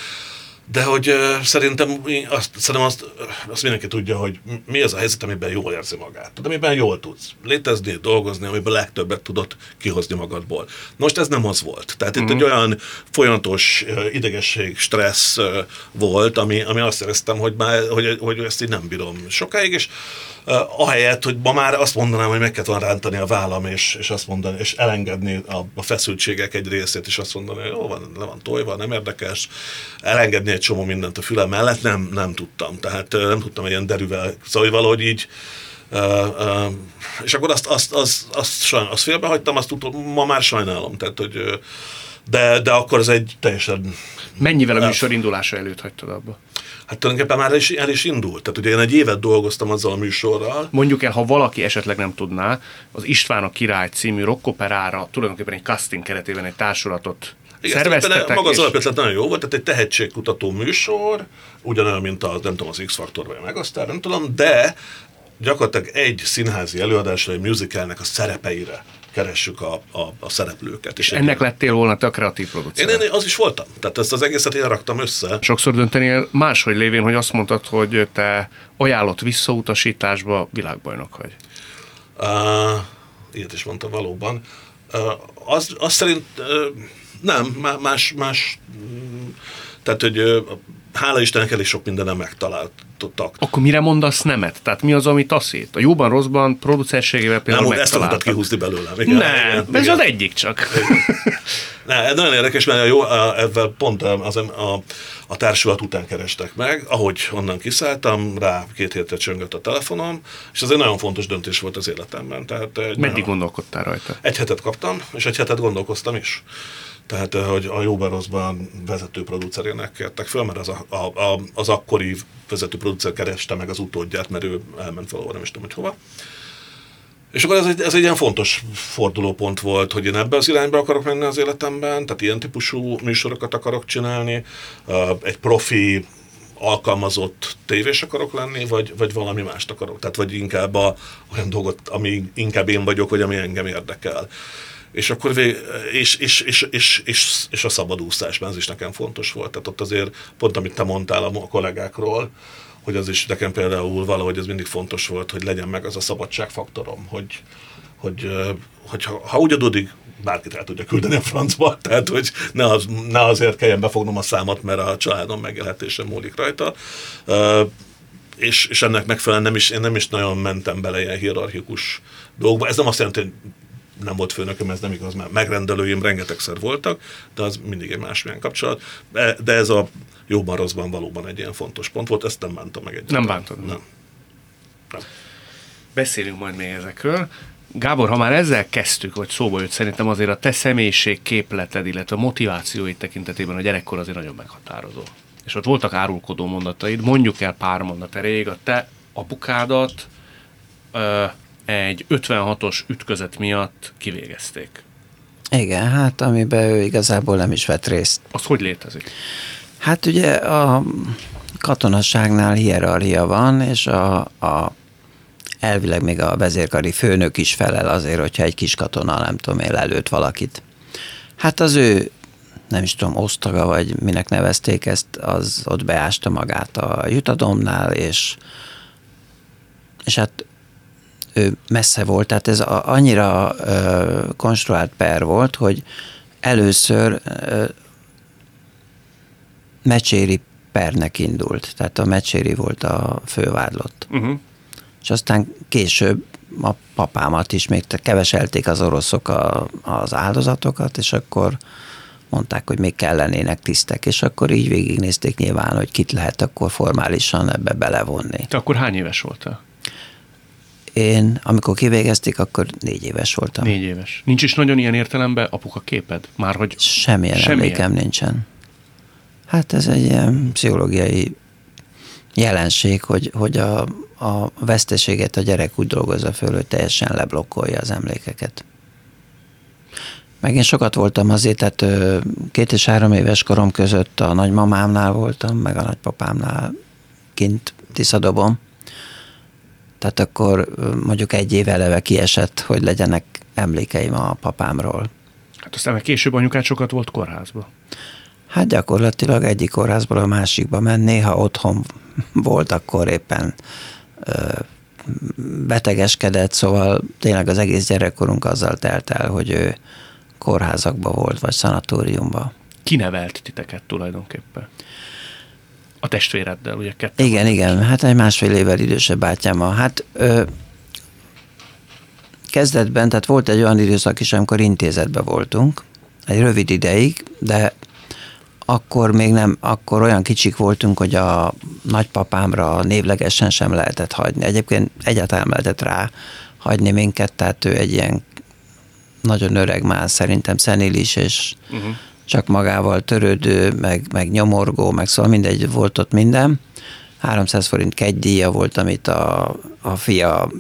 de hogy uh, szerintem azt, szerintem azt, azt mindenki tudja, hogy mi az a helyzet, amiben jól érzi magát. Tehát amiben jól tudsz létezni, dolgozni, amiben legtöbbet tudod kihozni magadból. Most ez nem az volt. Tehát mm-hmm. itt egy mhm. olyan folyamatos uh, idegesség, stressz uh, volt, ami, ami azt éreztem, hogy, már, hogy, hogy ezt így nem bírom sokáig, és ahelyett, hogy ma már azt mondanám, hogy meg kellett rántani a vállam, és, és azt mondani, és elengedni a, a feszültségek egy részét, és azt mondani, hogy jó, van, le van tojva, nem érdekes, elengedni egy csomó mindent a fülem mellett, nem, nem tudtam. Tehát nem tudtam ilyen derűvel, szóval valahogy így Uh, uh, és akkor azt, azt, azt, azt, sajn, azt félbehagytam, azt tudom, ma már sajnálom. Tehát, hogy, de, de akkor ez egy teljesen... Mennyivel a műsor indulása előtt hagytad abba? Hát tulajdonképpen már el is, el is indult. Tehát ugye én egy évet dolgoztam azzal a műsorral. Mondjuk el, ha valaki esetleg nem tudná, az István a király című rockoperára tulajdonképpen egy casting keretében egy társulatot igen, szerveztetek. Maga az és... alapötlet nagyon jó volt, tehát egy tehetségkutató műsor, ugyanolyan, mint az, nem tudom, az X-Faktor vagy a Megasztár, nem tudom, de gyakorlatilag egy színházi előadásra, egy musicalnek a szerepeire keressük a, a, a szereplőket. És ennek egy, lettél volna te a kreatív producer? Én, én az is voltam. Tehát ezt az egészet én raktam össze. Sokszor döntenél máshogy lévén, hogy azt mondtad, hogy te ajánlott visszautasításba világbajnok vagy. Uh, ilyet is mondtam valóban. Uh, az, az szerint uh, nem, más, más, tehát, hogy hála Istennek elég sok mindenem megtaláltottak. Akkor mire mondasz nemet? Tehát mi az, ami taszít? A jóban, rosszban, producerségével például Nem, ezt tudod kihúzni belőlem. Igen, nem, igen, ez igen. az egyik csak. ne, nagyon érdekes, mert a jó, a, ebben pont az, a, a társulat után kerestek meg, ahogy onnan kiszálltam, rá két hétre csöngött a telefonom, és ez egy nagyon fontos döntés volt az életemben. Tehát, Meddig nagyon, gondolkodtál rajta? Egy hetet kaptam, és egy hetet gondolkoztam is. Tehát, eh, hogy a Jóban Rosszban vezető producerének kértek föl, mert az, a, a, a, az akkori vezető producer kereste meg az utódját, mert ő elment valahol, nem is tudom, hogy hova. És akkor ez egy, ez egy ilyen fontos fordulópont volt, hogy én ebbe az irányba akarok menni az életemben, tehát ilyen típusú műsorokat akarok csinálni, egy profi alkalmazott tévés akarok lenni, vagy, vagy valami mást akarok. Tehát vagy inkább a, olyan dolgot, ami inkább én vagyok, vagy ami engem érdekel. És akkor vég, és, és, és, és, és, és a szabadúszás, ez is nekem fontos volt. Tehát ott azért pont, amit te mondtál a kollégákról, hogy az is nekem például valahogy ez mindig fontos volt, hogy legyen meg az a szabadságfaktorom, hogy, hogy, hogy ha, ha úgy adódik, bárkit el tudja küldeni a francba, tehát hogy ne, az, ne azért kelljen befognom a számot, mert a családom megélhetése múlik rajta. És, és ennek megfelelően nem is, én nem is nagyon mentem bele ilyen hierarchikus dolgokba. Ez nem azt jelenti, hogy nem volt főnököm, ez nem igaz, mert megrendelőim rengetegszer voltak, de az mindig egy másmilyen kapcsolat. De ez a jóban, rosszban valóban egy ilyen fontos pont volt, ezt nem bántam meg egyáltalán. Nem bántad? Nem. nem. Beszélünk majd még ezekről. Gábor, ha már ezzel kezdtük, vagy szóba jött, szerintem azért a te személyiség képleted, illetve a motivációid tekintetében a gyerekkor azért nagyon meghatározó. És ott voltak árulkodó mondataid, mondjuk el pár mondat erejéig, a te apukádat ö, egy 56-os ütközet miatt kivégezték. Igen, hát amiben ő igazából nem is vett részt. Az hogy létezik? Hát ugye a katonaságnál hierarchia van, és a, a elvileg még a vezérkari főnök is felel azért, hogyha egy kis katona, nem tudom én, előtt valakit. Hát az ő, nem is tudom, osztaga, vagy minek nevezték ezt, az ott beásta magát a jutadomnál, és, és hát messze volt, tehát ez annyira ö, konstruált per volt, hogy először ö, mecséri pernek indult, tehát a mecséri volt a fővádlott. Uh-huh és aztán később a papámat is még keveselték az oroszok a, az áldozatokat, és akkor mondták, hogy még kellenének tisztek, és akkor így végignézték nyilván, hogy kit lehet akkor formálisan ebbe belevonni. Te akkor hány éves voltál? Én, amikor kivégezték, akkor négy éves voltam. Négy éves. Nincs is nagyon ilyen értelemben apuka képed? Már hogy Semmilyen, semmilyen emlékem nincsen. Hát ez egy ilyen pszichológiai jelenség, hogy, hogy a, a veszteséget a gyerek úgy dolgozza föl, hogy teljesen leblokkolja az emlékeket. Meg én sokat voltam azért, tehát két és három éves korom között a nagymamámnál voltam, meg a nagypapámnál kint Tiszadobon. Tehát akkor mondjuk egy év eleve kiesett, hogy legyenek emlékeim a papámról. Hát aztán meg később anyukád sokat volt kórházba. Hát gyakorlatilag egyik kórházból a másikba menni, ha otthon volt, akkor éppen betegeskedett, szóval tényleg az egész gyerekkorunk azzal telt el, hogy ő kórházakba volt, vagy szanatóriumba. Kinevelt titeket tulajdonképpen? A testvéreddel, ugye? Kettő igen, igen, hát egy másfél évvel idősebb bátyámmal. Hát ö, kezdetben, tehát volt egy olyan időszak is, amikor intézetben voltunk, egy rövid ideig, de akkor még nem, akkor olyan kicsik voltunk, hogy a nagypapámra névlegesen sem lehetett hagyni. Egyébként egyáltalán lehetett rá hagyni minket, tehát ő egy ilyen nagyon öreg már szerintem szenilis, és uh-huh. Csak magával törődő, meg, meg nyomorgó, meg szóval mindegy, volt ott minden. 300 forint kegydíja volt, amit a, a fia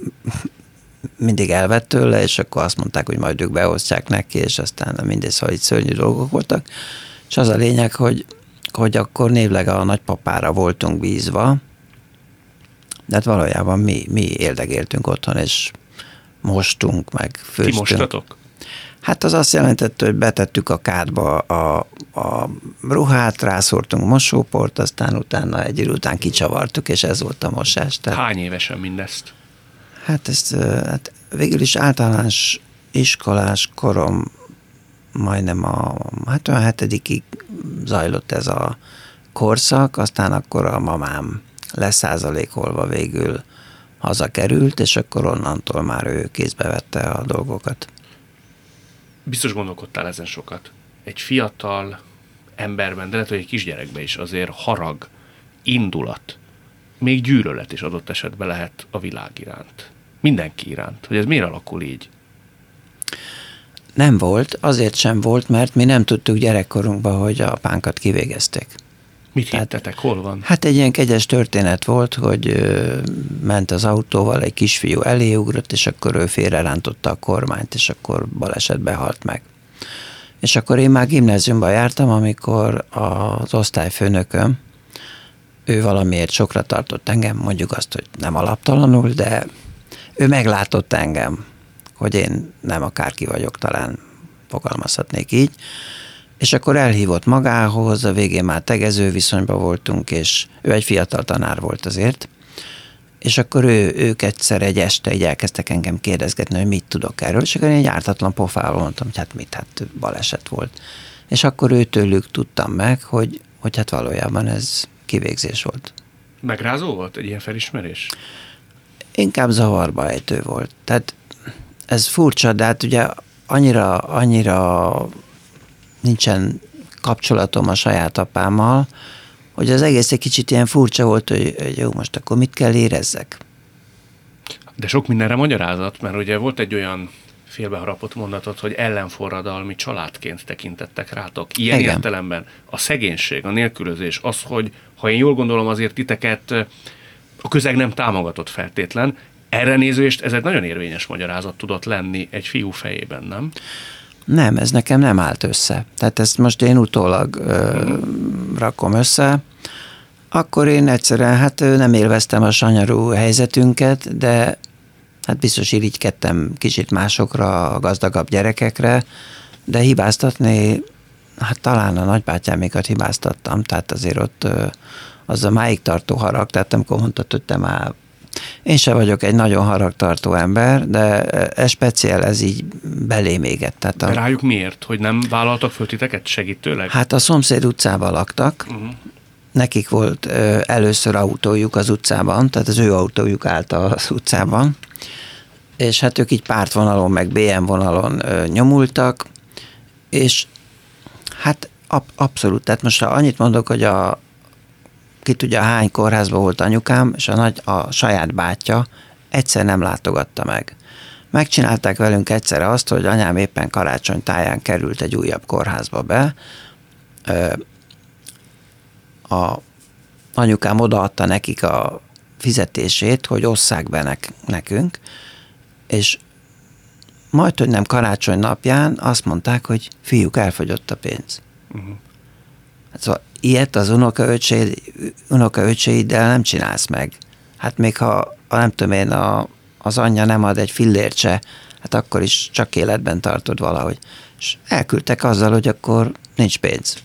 mindig elvett tőle, és akkor azt mondták, hogy majd ők beosztják neki, és aztán mindegy, szóval itt szörnyű dolgok voltak. És az a lényeg, hogy, hogy akkor névleg a nagypapára voltunk bízva, de hát valójában mi, mi éldegéltünk otthon, és mostunk, meg főztünk. Ti mostatok? Hát az azt jelentette, hogy betettük a kádba a, a ruhát, rászórtunk mosóport, aztán utána egy idő után kicsavartuk, és ez volt a mosás. Tehát, Hány évesen mindezt? Hát ezt hát végül is általános iskolás korom majdnem a, hát olyan hetedikig zajlott ez a korszak, aztán akkor a mamám leszázalékolva végül hazakerült, és akkor onnantól már ő kézbe vette a dolgokat. Biztos gondolkodtál ezen sokat. Egy fiatal emberben, de lehet, hogy egy kisgyerekben is azért harag, indulat, még gyűlölet is adott esetben lehet a világ iránt. Mindenki iránt. Hogy ez miért alakul így? Nem volt, azért sem volt, mert mi nem tudtuk gyerekkorunkban, hogy a apánkat kivégezték. Mit hittetek? Hol van? Hát egy ilyen kegyes történet volt, hogy ö, ment az autóval, egy kisfiú eléugrott, és akkor ő félrerántotta a kormányt, és akkor balesetbe halt meg. És akkor én már gimnáziumba jártam, amikor az osztályfőnököm, ő valamiért sokra tartott engem, mondjuk azt, hogy nem alaptalanul, de ő meglátott engem, hogy én nem akárki vagyok, talán fogalmazhatnék így, és akkor elhívott magához, a végén már tegező viszonyban voltunk, és ő egy fiatal tanár volt azért, és akkor ő, ők egyszer egy este így elkezdtek engem kérdezgetni, hogy mit tudok erről, és akkor én egy ártatlan pofával mondtam, hogy hát mit, hát baleset volt. És akkor őtőlük tudtam meg, hogy, hogy hát valójában ez kivégzés volt. Megrázó volt egy ilyen felismerés? Inkább zavarba ejtő volt. Tehát ez furcsa, de hát ugye annyira, annyira nincsen kapcsolatom a saját apámmal, hogy az egész egy kicsit ilyen furcsa volt, hogy, hogy jó, most akkor mit kell érezzek. De sok mindenre magyarázat, mert ugye volt egy olyan félbeharapott mondatot, hogy ellenforradalmi családként tekintettek rátok. Ilyen Igen. értelemben a szegénység, a nélkülözés, az, hogy ha én jól gondolom, azért titeket a közeg nem támogatott feltétlen, erre nézőst ez egy nagyon érvényes magyarázat tudott lenni egy fiú fejében, nem? Nem, ez nekem nem állt össze. Tehát ezt most én utólag ö, rakom össze. Akkor én egyszerűen hát nem élveztem a sanyarú helyzetünket, de hát biztos irigykedtem kicsit másokra, a gazdagabb gyerekekre, de hibáztatni, hát talán a nagybátyámékat hibáztattam, tehát azért ott az a máig tartó harag, tehát amikor mondtad, hogy te már én sem vagyok egy nagyon haragtartó ember, de ez speciál, ez így belém égett. Tehát a, de rájuk miért? Hogy nem vállaltak föl titeket segítőleg? Hát a szomszéd utcában laktak, uh-huh. nekik volt ö, először autójuk az utcában, tehát az ő autójuk állt az utcában, és hát ők így pártvonalon, meg BM vonalon ö, nyomultak, és hát ab, abszolút, tehát most ha annyit mondok, hogy a, ki tudja hány kórházban volt anyukám, és a, nagy, a saját bátyja egyszer nem látogatta meg. Megcsinálták velünk egyszerre azt, hogy anyám éppen karácsony táján került egy újabb kórházba be. A anyukám odaadta nekik a fizetését, hogy osszák be nekünk, és majd, hogy nem karácsony napján azt mondták, hogy fiúk, elfogyott a pénz. Uh-huh. Szóval ilyet az unokaöcseid, unokaöcseiddel nem csinálsz meg. Hát még ha, ha nem tudom én, a, az anyja nem ad egy fillért hát akkor is csak életben tartod valahogy. És elküldtek azzal, hogy akkor nincs pénz.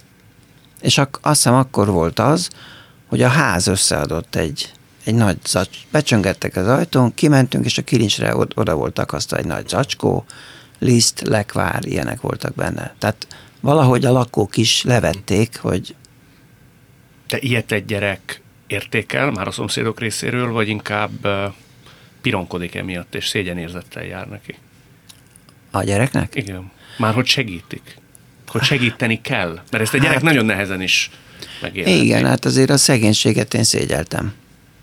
És ak- azt hiszem akkor volt az, hogy a ház összeadott egy, egy nagy zacs. Becsöngettek az ajtón, kimentünk, és a kilincsre oda volt takasztva egy nagy zacskó, liszt, lekvár, ilyenek voltak benne. Tehát valahogy a lakók is levették, hogy te ilyet egy gyerek értékel már a szomszédok részéről, vagy inkább pironkodik emiatt, és szégyenérzettel jár neki? A gyereknek? Igen. Már hogy segítik. Hogy segíteni kell. Mert ezt a gyerek hát, nagyon nehezen is megélheti. Igen, hát azért a szegénységet én szégyeltem.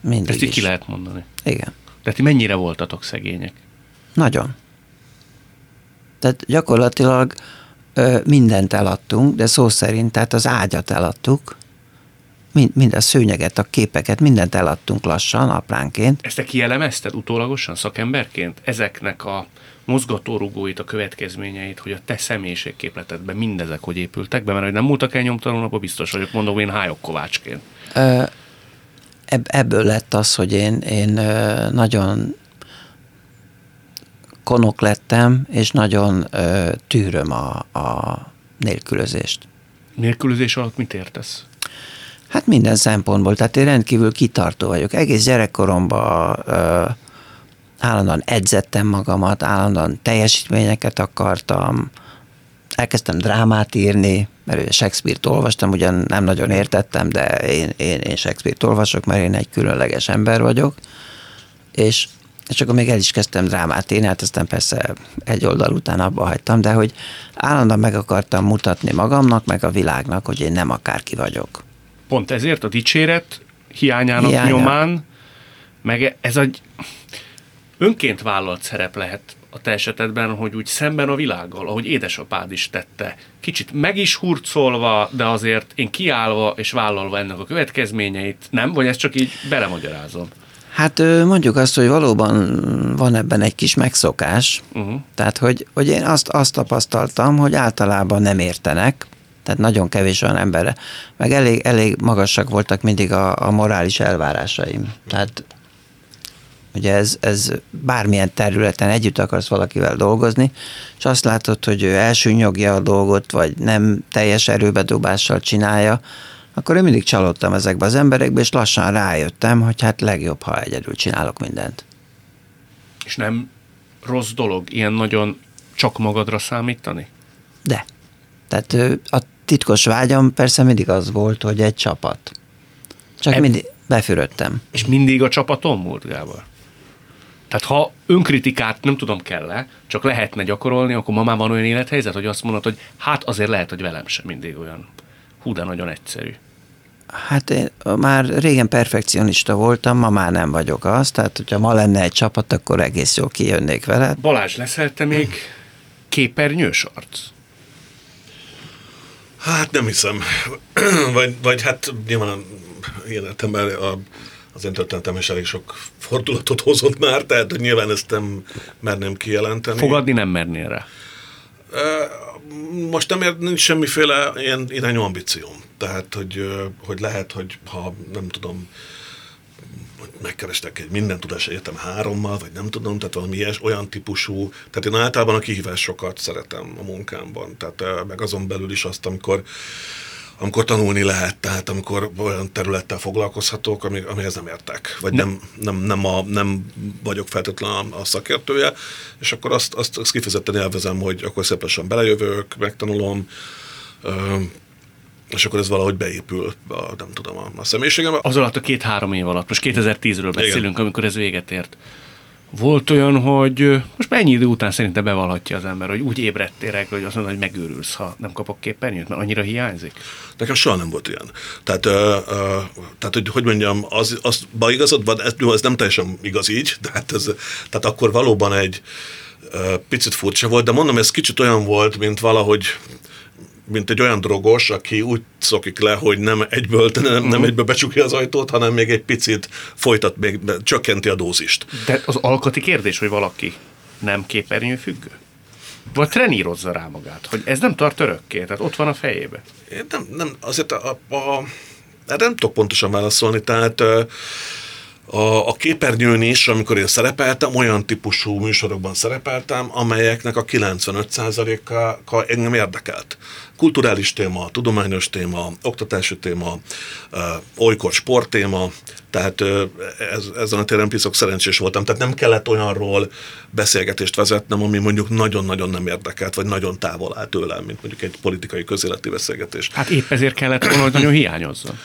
Mindig Ezt így is. ki lehet mondani. Igen. De ti mennyire voltatok szegények? Nagyon. Tehát gyakorlatilag ö, mindent eladtunk, de szó szerint, tehát az ágyat eladtuk, mind, mind a szőnyeget, a képeket, mindent eladtunk lassan, apránként. Ezt te kielemezted utólagosan, szakemberként? Ezeknek a mozgatórugóit, a következményeit, hogy a te személyiségképletedben mindezek hogy épültek be, mert hogy nem múltak el nyomtalanul, biztos vagyok, mondom én Hájok Kovácsként. ebből lett az, hogy én, én nagyon konok lettem, és nagyon tűröm a, a nélkülözést. Nélkülözés alatt mit értesz? Hát minden szempontból, tehát én rendkívül kitartó vagyok. Egész gyerekkoromban ö, állandóan edzettem magamat, állandóan teljesítményeket akartam, elkezdtem drámát írni, mert Shakespeare-t olvastam, ugyan nem nagyon értettem, de én, én, én Shakespeare-t olvasok, mert én egy különleges ember vagyok, és, és akkor még el is kezdtem drámát írni, hát aztán persze egy oldal után abba hagytam, de hogy állandóan meg akartam mutatni magamnak, meg a világnak, hogy én nem akárki vagyok pont ezért a dicséret hiányának Hiánya. nyomán, meg ez egy önként vállalt szerep lehet a te esetedben, hogy úgy szemben a világgal, ahogy édesapád is tette, kicsit meg is hurcolva, de azért én kiállva és vállalva ennek a következményeit, nem? Vagy ezt csak így belemagyarázom? Hát mondjuk azt, hogy valóban van ebben egy kis megszokás, uh-huh. tehát hogy, hogy én azt, azt tapasztaltam, hogy általában nem értenek, tehát nagyon kevés olyan emberre, meg elég, elég magasak voltak mindig a, a morális elvárásaim. Tehát ugye ez, ez bármilyen területen együtt akarsz valakivel dolgozni, és azt látod, hogy ő elsőnyogja a dolgot, vagy nem teljes erőbedobással csinálja, akkor én mindig csalódtam ezekbe az emberekbe, és lassan rájöttem, hogy hát legjobb, ha egyedül csinálok mindent. És nem rossz dolog ilyen nagyon csak magadra számítani? De. Tehát a titkos vágyam persze mindig az volt, hogy egy csapat. Csak Ebb... mindig befürödtem. És mindig a csapaton múlt, Gábor? Tehát ha önkritikát nem tudom kell-e, csak lehetne gyakorolni, akkor ma már van olyan élethelyzet, hogy azt mondod, hogy hát azért lehet, hogy velem sem mindig olyan hú, de nagyon egyszerű. Hát én már régen perfekcionista voltam, ma már nem vagyok az, tehát hogyha ma lenne egy csapat, akkor egész jól kijönnék vele. Balázs, leszel te még képernyős arc? Hát nem hiszem. vagy, vagy hát nyilván ilyen értelemben a, az én történetem is elég sok fordulatot hozott már, tehát hogy nyilván ezt nem merném kijelenteni. Fogadni nem mernél rá? most nem ér, nincs semmiféle ilyen irányú ambícióm. Tehát, hogy, hogy lehet, hogy ha nem tudom, megkerestek egy minden tudás egyetem hárommal, vagy nem tudom, tehát valami ilyes, olyan típusú, tehát én általában a kihívásokat szeretem a munkámban, tehát meg azon belül is azt, amikor amikor tanulni lehet, tehát amikor olyan területtel foglalkozhatok, ami, amihez nem értek, vagy nem, nem, nem, a, nem vagyok feltétlenül a, a szakértője, és akkor azt, azt, azt kifejezetten élvezem, hogy akkor szépen belejövök, megtanulom, és akkor ez valahogy beépül, a, nem tudom, a, a személyiségembe. Az alatt a két-három év alatt, most 2010-ről beszélünk, Igen. amikor ez véget ért. Volt olyan, hogy most mennyi idő után szerintem bevallhatja az ember, hogy úgy ébredtél hogy azt mondod, hogy megőrülsz, ha nem kapok képernyőt, mert annyira hiányzik? Nekem soha nem volt ilyen. Tehát, uh, uh, tehát hogy, hogy mondjam, az, az ba igazad van, ez, ez nem teljesen igaz így, de hát ez, tehát akkor valóban egy uh, picit furcsa volt, de mondom, ez kicsit olyan volt, mint valahogy mint egy olyan drogos, aki úgy szokik le, hogy nem egyből, nem, nem uh-huh. egyből becsukja az ajtót, hanem még egy picit folytat, még csökkenti a dózist. De az alkati kérdés, hogy valaki nem képernyő függő? Vagy trenírozza rá magát, hogy ez nem tart örökké, tehát ott van a fejébe. Én nem, nem azért a, a, a, nem tudok pontosan válaszolni, tehát a, a képernyőn is, amikor én szerepeltem, olyan típusú műsorokban szerepeltem, amelyeknek a 95%-a engem érdekelt kulturális téma, tudományos téma, oktatási téma, olykor sporttéma, tehát ez, ezen a téren piszok szerencsés voltam. Tehát nem kellett olyanról beszélgetést vezetnem, ami mondjuk nagyon-nagyon nem érdekelt, vagy nagyon távol áll tőlem, mint mondjuk egy politikai közéleti beszélgetés. Hát épp ezért kellett volna, hogy nagyon hiányozzon.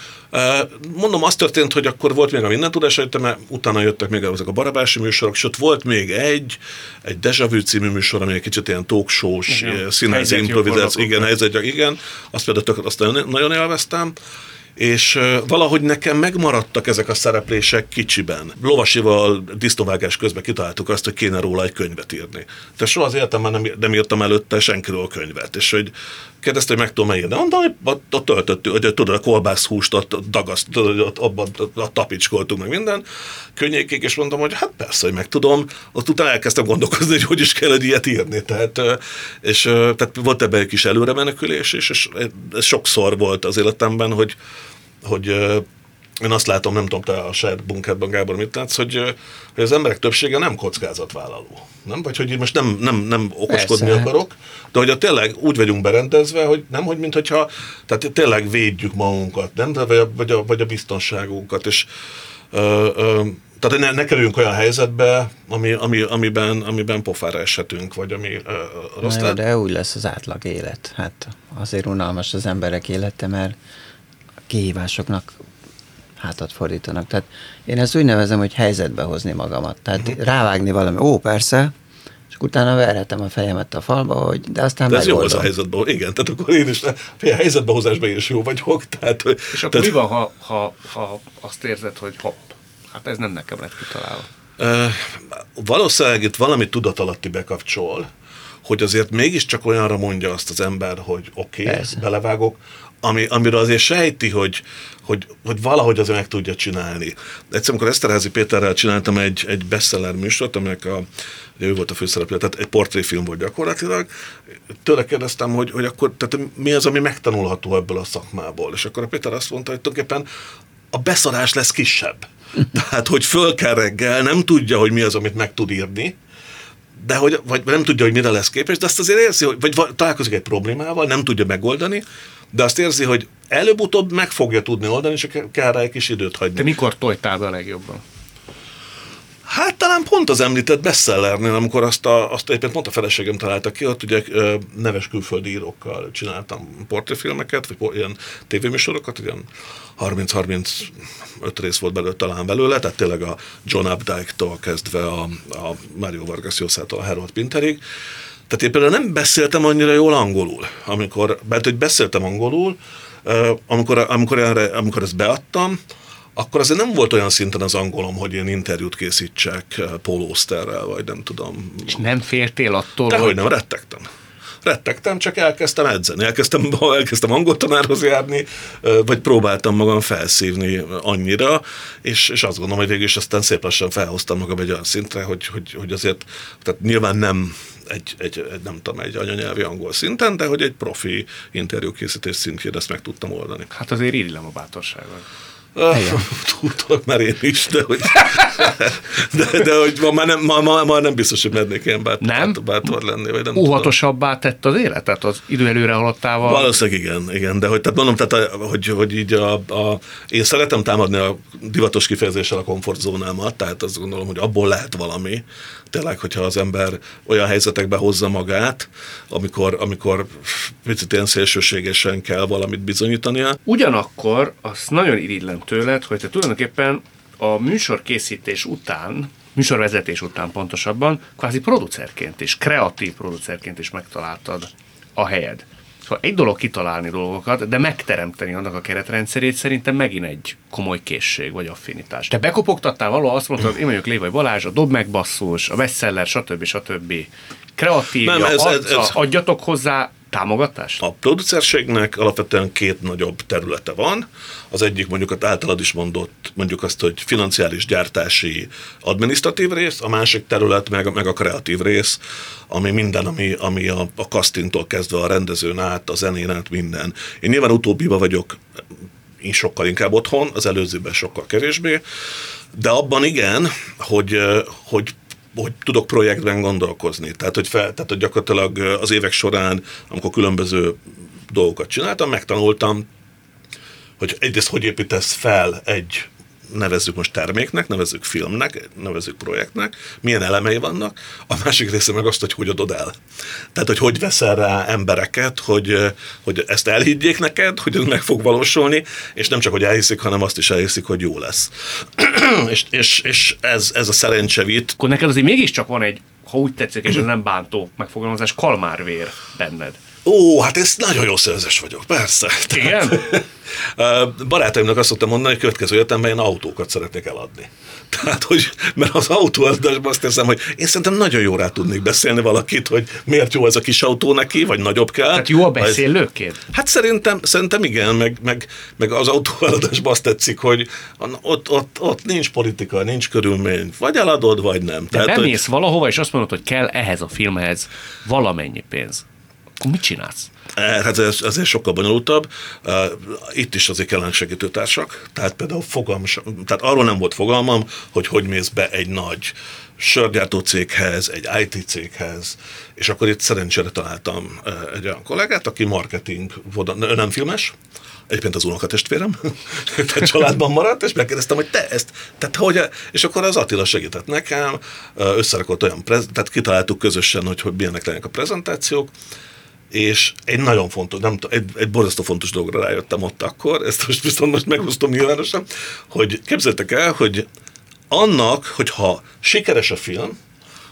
Mondom, az történt, hogy akkor volt még a minden tudás mert utána jöttek még ezek a barabási műsorok, ott volt még egy, egy Deja Vu című műsor, ami egy kicsit ilyen talk show-s, színházi improvizáció, igen, helyzet, igen, azt például azt nagyon, nagyon élveztem, és valahogy nekem megmaradtak ezek a szereplések kicsiben. Lovasival disznóvágás közben kitaláltuk azt, hogy kéne róla egy könyvet írni. De soha az életemben nem, nem írtam előtte senkiről könyvet, és hogy kérdezte, hogy meg tudom írni. Mondom, hogy ott töltöttük, hogy tudod, a kolbászhúst ott dagaszt, ott, abban ott tapicskoltunk meg minden könnyékék, és mondom, hogy hát persze, hogy meg tudom. Ott utána elkezdtem gondolkozni, hogy hogy is kell egy ilyet írni. Tehát, és, tehát volt ebben egy kis előremenekülés, és, és ez sokszor volt az életemben, hogy hogy én azt látom, nem tudom, te a saját bunkerben, Gábor, mit látsz, hogy, hogy az emberek többsége nem kockázatvállaló. Nem? Vagy hogy most nem, nem, nem okoskodni Persze. akarok, de hogy a tényleg úgy vagyunk berendezve, hogy nem, hogy mintha, tehát tényleg védjük magunkat, nem? De vagy, a, vagy, a, vagy a biztonságunkat, és ö, ö, tehát ne, ne kerüljünk olyan helyzetbe, ami, ami, amiben, amiben pofára eshetünk, vagy ami ö, rossz. Na, de úgy lesz az átlag élet. Hát azért unalmas az emberek élete, mert kihívásoknak hátat fordítanak. Tehát én ezt úgy nevezem, hogy helyzetbe hozni magamat. Tehát uh-huh. rávágni valami, ó, persze, és utána verhetem a fejemet a falba, hogy de aztán de ez jó az a helyzetben, igen, tehát akkor én is, a helyzetbe hozásban is jó vagyok. Tehát, és akkor tehát... mi van, ha, ha, ha azt érzed, hogy hopp, hát ez nem nekem lett kitalálva? valószínűleg itt valami tudatalatti bekapcsol, hogy azért mégiscsak olyanra mondja azt az ember, hogy oké, okay, belevágok, ami, amiről azért sejti, hogy, hogy, hogy valahogy azért meg tudja csinálni. Egyszer, amikor Eszterházi Péterrel csináltam egy, egy bestseller műsort, aminek a, ő volt a főszereplő, tehát egy portréfilm volt gyakorlatilag, tőle kérdeztem, hogy, hogy akkor tehát mi az, ami megtanulható ebből a szakmából. És akkor a Péter azt mondta, hogy tulajdonképpen a beszarás lesz kisebb. Tehát, hogy föl kell reggel, nem tudja, hogy mi az, amit meg tud írni, de hogy, vagy nem tudja, hogy mire lesz képes, de azt azért érzi, hogy, vagy találkozik egy problémával, nem tudja megoldani, de azt érzi, hogy előbb-utóbb meg fogja tudni oldani, és kell rá egy kis időt hagyni. De mikor tojtál a legjobban? Hát talán pont az említett bestsellernél, amikor azt, a, azt egyébként pont a feleségem találta ki, ott ugye neves külföldi írókkal csináltam portréfilmeket, vagy ilyen tévéműsorokat, ilyen 30-35 rész volt belőle talán belőle, tehát tényleg a John Updike-tól kezdve a, a Mario Vargas Llosa-tól a Harold Pinterig. Tehát én például nem beszéltem annyira jól angolul, amikor, mert hogy beszéltem angolul, amikor, amikor, erre, amikor ezt beadtam, akkor azért nem volt olyan szinten az angolom, hogy én interjút készítsek Paul Osterrel, vagy nem tudom. És nem féltél attól, Dehogy hogy... nem, rettegtem rettegtem, csak elkezdtem edzeni, elkezdtem, elkezdtem angol tanárhoz járni, vagy próbáltam magam felszívni annyira, és, és azt gondolom, hogy végül is aztán szép lassan felhoztam magam egy olyan szintre, hogy, hogy, hogy azért, tehát nyilván nem egy, egy, egy, nem tudom, egy anyanyelvi angol szinten, de hogy egy profi interjúkészítés szintjén ezt meg tudtam oldani. Hát azért írillem a bátorságot. Tudok már én is, de hogy, de, de hogy ma már nem, ma, ma, ma nem biztos, hogy mennék ilyen bátor, nem? bátor lenni. Vagy nem Óvatosabbá tett az életet az idő előre haladtával? Valószínűleg igen, igen, de hogy, tehát mondom, tehát, hogy, hogy így a, a, én szeretem támadni a divatos kifejezéssel a komfortzónámat, tehát azt gondolom, hogy abból lehet valami, tényleg, hogyha az ember olyan helyzetekbe hozza magát, amikor, amikor picit ilyen szélsőségesen kell valamit bizonyítania. Ugyanakkor azt nagyon irigylem tőled, hogy te tulajdonképpen a műsorkészítés után, műsorvezetés után pontosabban, kvázi producerként is, kreatív producerként is megtaláltad a helyed. Szóval egy dolog kitalálni dolgokat, de megteremteni annak a keretrendszerét szerintem megint egy komoly készség vagy affinitás. Te bekopogtattál való, azt mondtad, én vagyok Lévai Balázs, a Dob meg basszus, a bestseller, stb. stb. Kreatív, adjatok hozzá támogatást? A producerségnek alapvetően két nagyobb területe van. Az egyik mondjuk az általad is mondott, mondjuk azt, hogy financiális gyártási adminisztratív rész, a másik terület meg, meg a kreatív rész, ami minden, ami, ami a, a castingtól kezdve a rendezőn át, a zenén át, minden. Én nyilván utóbbiba vagyok én sokkal inkább otthon, az előzőben sokkal kevésbé, de abban igen, hogy, hogy hogy tudok projektben gondolkozni. Tehát, hogy, fel, tehát, hogy gyakorlatilag az évek során, amikor különböző dolgokat csináltam, megtanultam, hogy egyrészt hogy építesz fel egy nevezzük most terméknek, nevezzük filmnek, nevezzük projektnek, milyen elemei vannak, a másik része meg azt, hogy hogy adod el. Tehát, hogy hogy veszel rá embereket, hogy, hogy ezt elhiggyék neked, hogy ez meg fog valósulni, és nem csak, hogy elhiszik, hanem azt is elhiszik, hogy jó lesz. és és, és ez, ez a szerencse vitt. Akkor neked azért mégiscsak van egy, ha úgy tetszik, és ez nem bántó megfogalmazás, kalmárvér benned. Ó, hát ez nagyon jó szerzes vagyok, persze. Igen? Barátaimnak azt szoktam mondani, hogy következő életemben én autókat szeretnék eladni. Tehát, hogy, mert az autóadásban azt hiszem, hogy én szerintem nagyon jó rá tudnék beszélni valakit, hogy miért jó ez a kis autó neki, vagy nagyobb kell. Tehát jó a beszélőként? Hát szerintem, szerintem igen, meg, meg, meg az autóeladásban azt tetszik, hogy ott, ott, ott nincs politika, nincs körülmény. Vagy eladod, vagy nem. De Tehát, bemész hogy... valahova, és azt mondod, hogy kell ehhez a filmhez valamennyi pénz akkor mit csinálsz? Eh, hát ez azért sokkal bonyolultabb. Eh, itt is azért kellene segítőtársak. Tehát például fogalm, tehát arról nem volt fogalmam, hogy hogy mész be egy nagy sörgyártó céghez, egy IT céghez, és akkor itt szerencsére találtam eh, egy olyan kollégát, aki marketing, ő nem filmes, egyébként az unokatestvérem, tehát családban maradt, és megkérdeztem, hogy te ezt, tehát hogy, és akkor az Attila segített nekem, összerakott olyan, prez, tehát kitaláltuk közösen, hogy, hogy milyenek lennek a prezentációk, és egy nagyon fontos, nem egy, egy borzasztó fontos dologra rájöttem ott akkor, ezt most viszont most meghoztam nyilvánosan, hogy képzeljétek el, hogy annak, hogyha sikeres a film,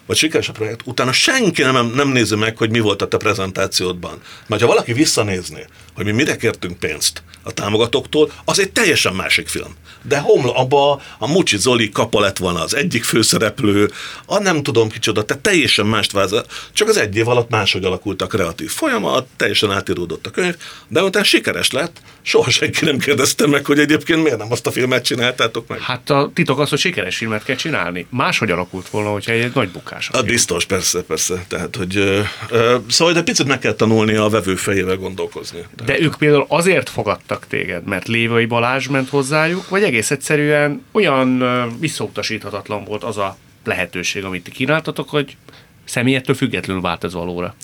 vagy sikeres a projekt, utána senki nem, nem nézi meg, hogy mi volt a te prezentációdban. Mert ha valaki visszanézni, hogy mi mire kértünk pénzt a támogatóktól, az egy teljesen másik film. De homl, abba a Mucsi Zoli kapa lett volna az egyik főszereplő, a nem tudom kicsoda, tehát teljesen mást vázol. Csak az egy év alatt máshogy alakult a kreatív folyamat, teljesen átíródott a könyv, de utána sikeres lett, soha senki nem kérdezte meg, hogy egyébként miért nem azt a filmet csináltátok meg. Hát a titok az, hogy sikeres filmet kell csinálni. Máshogy alakult volna, hogyha egy nagy bukás. A biztos, persze, persze. Tehát, hogy, ö, ö, szóval, de picit meg kell tanulni a vevő fejével gondolkozni. De ők például azért fogadtak téged, mert Lévai Balázs ment hozzájuk, vagy egész egyszerűen olyan visszautasíthatatlan volt az a lehetőség, amit ti kínáltatok, hogy személyettől függetlenül vált ez valóra.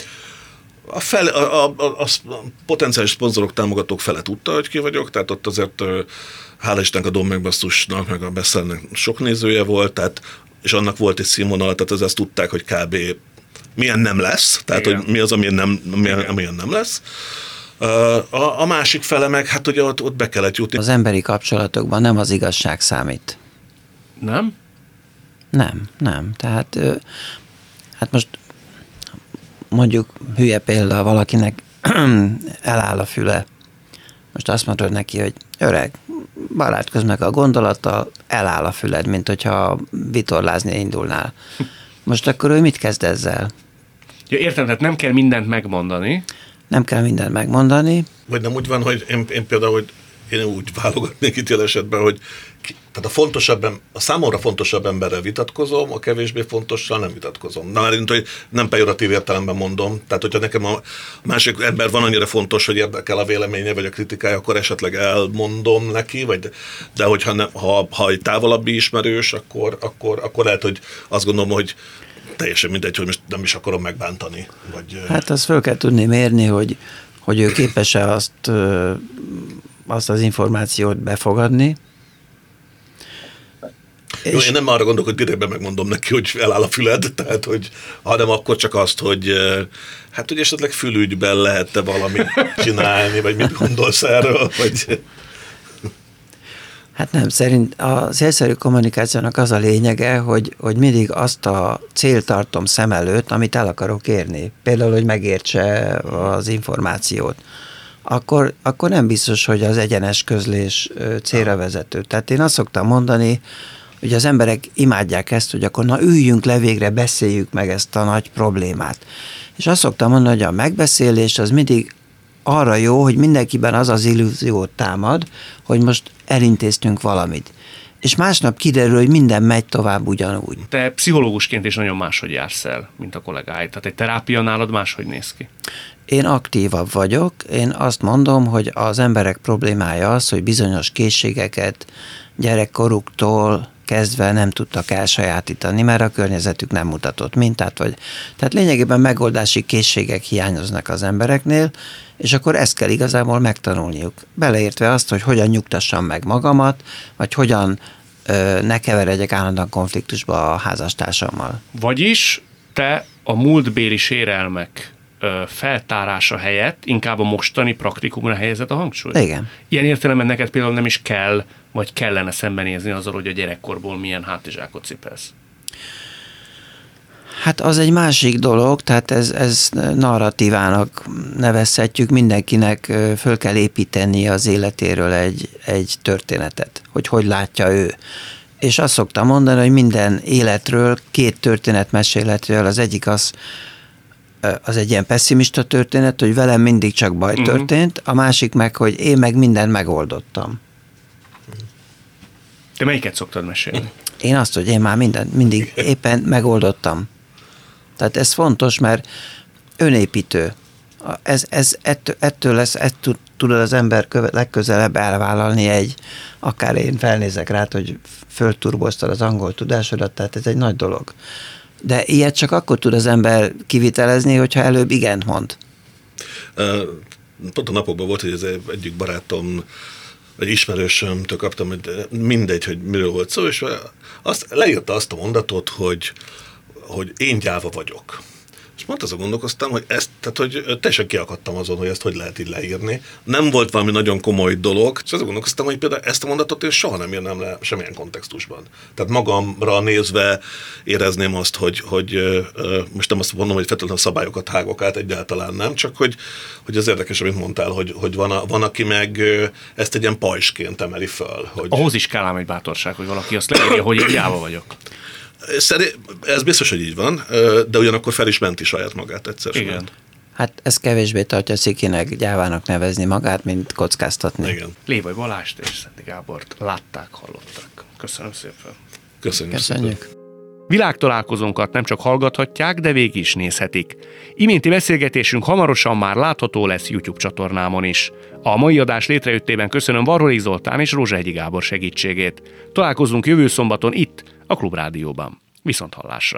A, fel, a, a, a, a potenciális szponzorok, támogatók fele tudta, hogy ki vagyok, tehát ott azért hála Istennek a Dom megbasszusnak, meg a Beszélnek sok nézője volt, tehát, és annak volt egy színvonal, tehát az ezt tudták, hogy kb. milyen nem lesz, tehát Igen. hogy mi az, amilyen nem, milyen, amilyen nem lesz. A, a másik fele meg, hát ugye ott, ott be kellett jutni. Az emberi kapcsolatokban nem az igazság számít. Nem? Nem, nem. Tehát hát most mondjuk hülye példa valakinek eláll a füle. Most azt mondod neki, hogy öreg, barátkozz meg a gondolattal, eláll a füled, mint hogyha vitorlázni indulnál. Most akkor ő mit kezd ezzel? Ja, értem, tehát nem kell mindent megmondani. Nem kell mindent megmondani. Vagy nem úgy van, hogy én, én például, hogy én úgy válogatnék itt esetben, hogy tehát a fontosabb, a számomra fontosabb emberrel vitatkozom, a kevésbé fontossal nem vitatkozom. Na, már hogy nem pejoratív értelemben mondom. Tehát, hogyha nekem a másik ember van annyira fontos, hogy érdekel a véleménye vagy a kritikája, akkor esetleg elmondom neki, vagy, de hogyha ne, ha, ha egy távolabbi ismerős, akkor, akkor, akkor lehet, hogy azt gondolom, hogy teljesen mindegy, hogy most nem is akarom megbántani. Vagy, hát azt fel kell tudni mérni, hogy, hogy ő képes-e azt, azt az információt befogadni, jó, és... én nem arra gondolok, hogy direktben megmondom neki, hogy eláll a füled, tehát, hogy, hanem akkor csak azt, hogy hát, hogy esetleg fülügyben lehet-e valamit csinálni, vagy mit gondolsz erről, vagy... Hát nem, szerint a célszerű kommunikációnak az a lényege, hogy, hogy mindig azt a célt tartom szem előtt, amit el akarok érni. Például, hogy megértse az információt. Akkor, akkor nem biztos, hogy az egyenes közlés célra vezető. Tehát én azt szoktam mondani, hogy az emberek imádják ezt, hogy akkor na üljünk le végre, beszéljük meg ezt a nagy problémát. És azt szoktam mondani, hogy a megbeszélés az mindig arra jó, hogy mindenkiben az az illúziót támad, hogy most elintéztünk valamit. És másnap kiderül, hogy minden megy tovább ugyanúgy. Te pszichológusként is nagyon máshogy jársz el, mint a kollégáid. Tehát egy terápia nálad máshogy néz ki. Én aktívabb vagyok. Én azt mondom, hogy az emberek problémája az, hogy bizonyos készségeket gyerekkoruktól kezdve nem tudtak elsajátítani, mert a környezetük nem mutatott mintát, vagy tehát lényegében megoldási készségek hiányoznak az embereknél, és akkor ezt kell igazából megtanulniuk. Beleértve azt, hogy hogyan nyugtassam meg magamat, vagy hogyan ö, ne keveredjek állandóan konfliktusba a házastársammal. Vagyis te a múltbéli sérelmek feltárása helyett inkább a mostani praktikumra helyezett a hangsúlyt? Igen. Ilyen értelemben neked például nem is kell, vagy kellene szembenézni azzal, hogy a gyerekkorból milyen hátizsákot cipelsz? Hát az egy másik dolog, tehát ez, ez narratívának nevezhetjük, mindenkinek föl kell építeni az életéről egy, egy történetet, hogy hogy látja ő. És azt szoktam mondani, hogy minden életről, két történet meséletről, az egyik az, az egy ilyen pessimista történet, hogy velem mindig csak baj uh-huh. történt, a másik meg, hogy én meg mindent megoldottam. Te melyiket szoktad mesélni? Én azt, hogy én már mindent mindig éppen megoldottam. Tehát ez fontos, mert önépítő. Ez, ez ettől, ettől lesz, ezt tud, tud az ember köve, legközelebb elvállalni egy, akár én felnézek rá, hogy fölturboztad az angol tudásodat, tehát ez egy nagy dolog. De ilyet csak akkor tud az ember kivitelezni, hogyha előbb igent mond. Pont a napokban volt, hogy az egyik barátom vagy ismerősömtől kaptam, hogy mindegy, hogy miről volt szó, és azt, leírta azt a mondatot, hogy, hogy én gyáva vagyok. És pont azon gondolkoztam, hogy ezt, tehát hogy teljesen kiakadtam azon, hogy ezt hogy lehet így leírni. Nem volt valami nagyon komoly dolog, és azon gondolkoztam, hogy például ezt a mondatot én soha nem írnám le semmilyen kontextusban. Tehát magamra nézve érezném azt, hogy, hogy most nem azt mondom, hogy feltétlenül szabályokat hágok át, egyáltalán nem, csak hogy, hogy az érdekes, amit mondtál, hogy, hogy van, a, van, aki meg ezt egy ilyen pajsként emeli föl. Hogy... Ahhoz is kell ám egy bátorság, hogy valaki azt leírja, hogy egy vagyok. Szerint, ez biztos, hogy így van, de ugyanakkor fel is menti saját magát egyszer. Igen. Hát ez kevésbé tartja szikinek, gyávának nevezni magát, mint kockáztatni. Igen. Lévai Balást és Szenti Gábort látták, hallották. Köszönöm szépen. Köszönjük. Köszönjük. Szépen. Világtalálkozónkat nem csak hallgathatják, de végig is nézhetik. Iménti beszélgetésünk hamarosan már látható lesz YouTube csatornámon is. A mai adás létrejöttében köszönöm Varholik Zoltán és Egyi Gábor segítségét. Találkozunk jövő szombaton itt, a Klubrádióban. Viszont hallásra!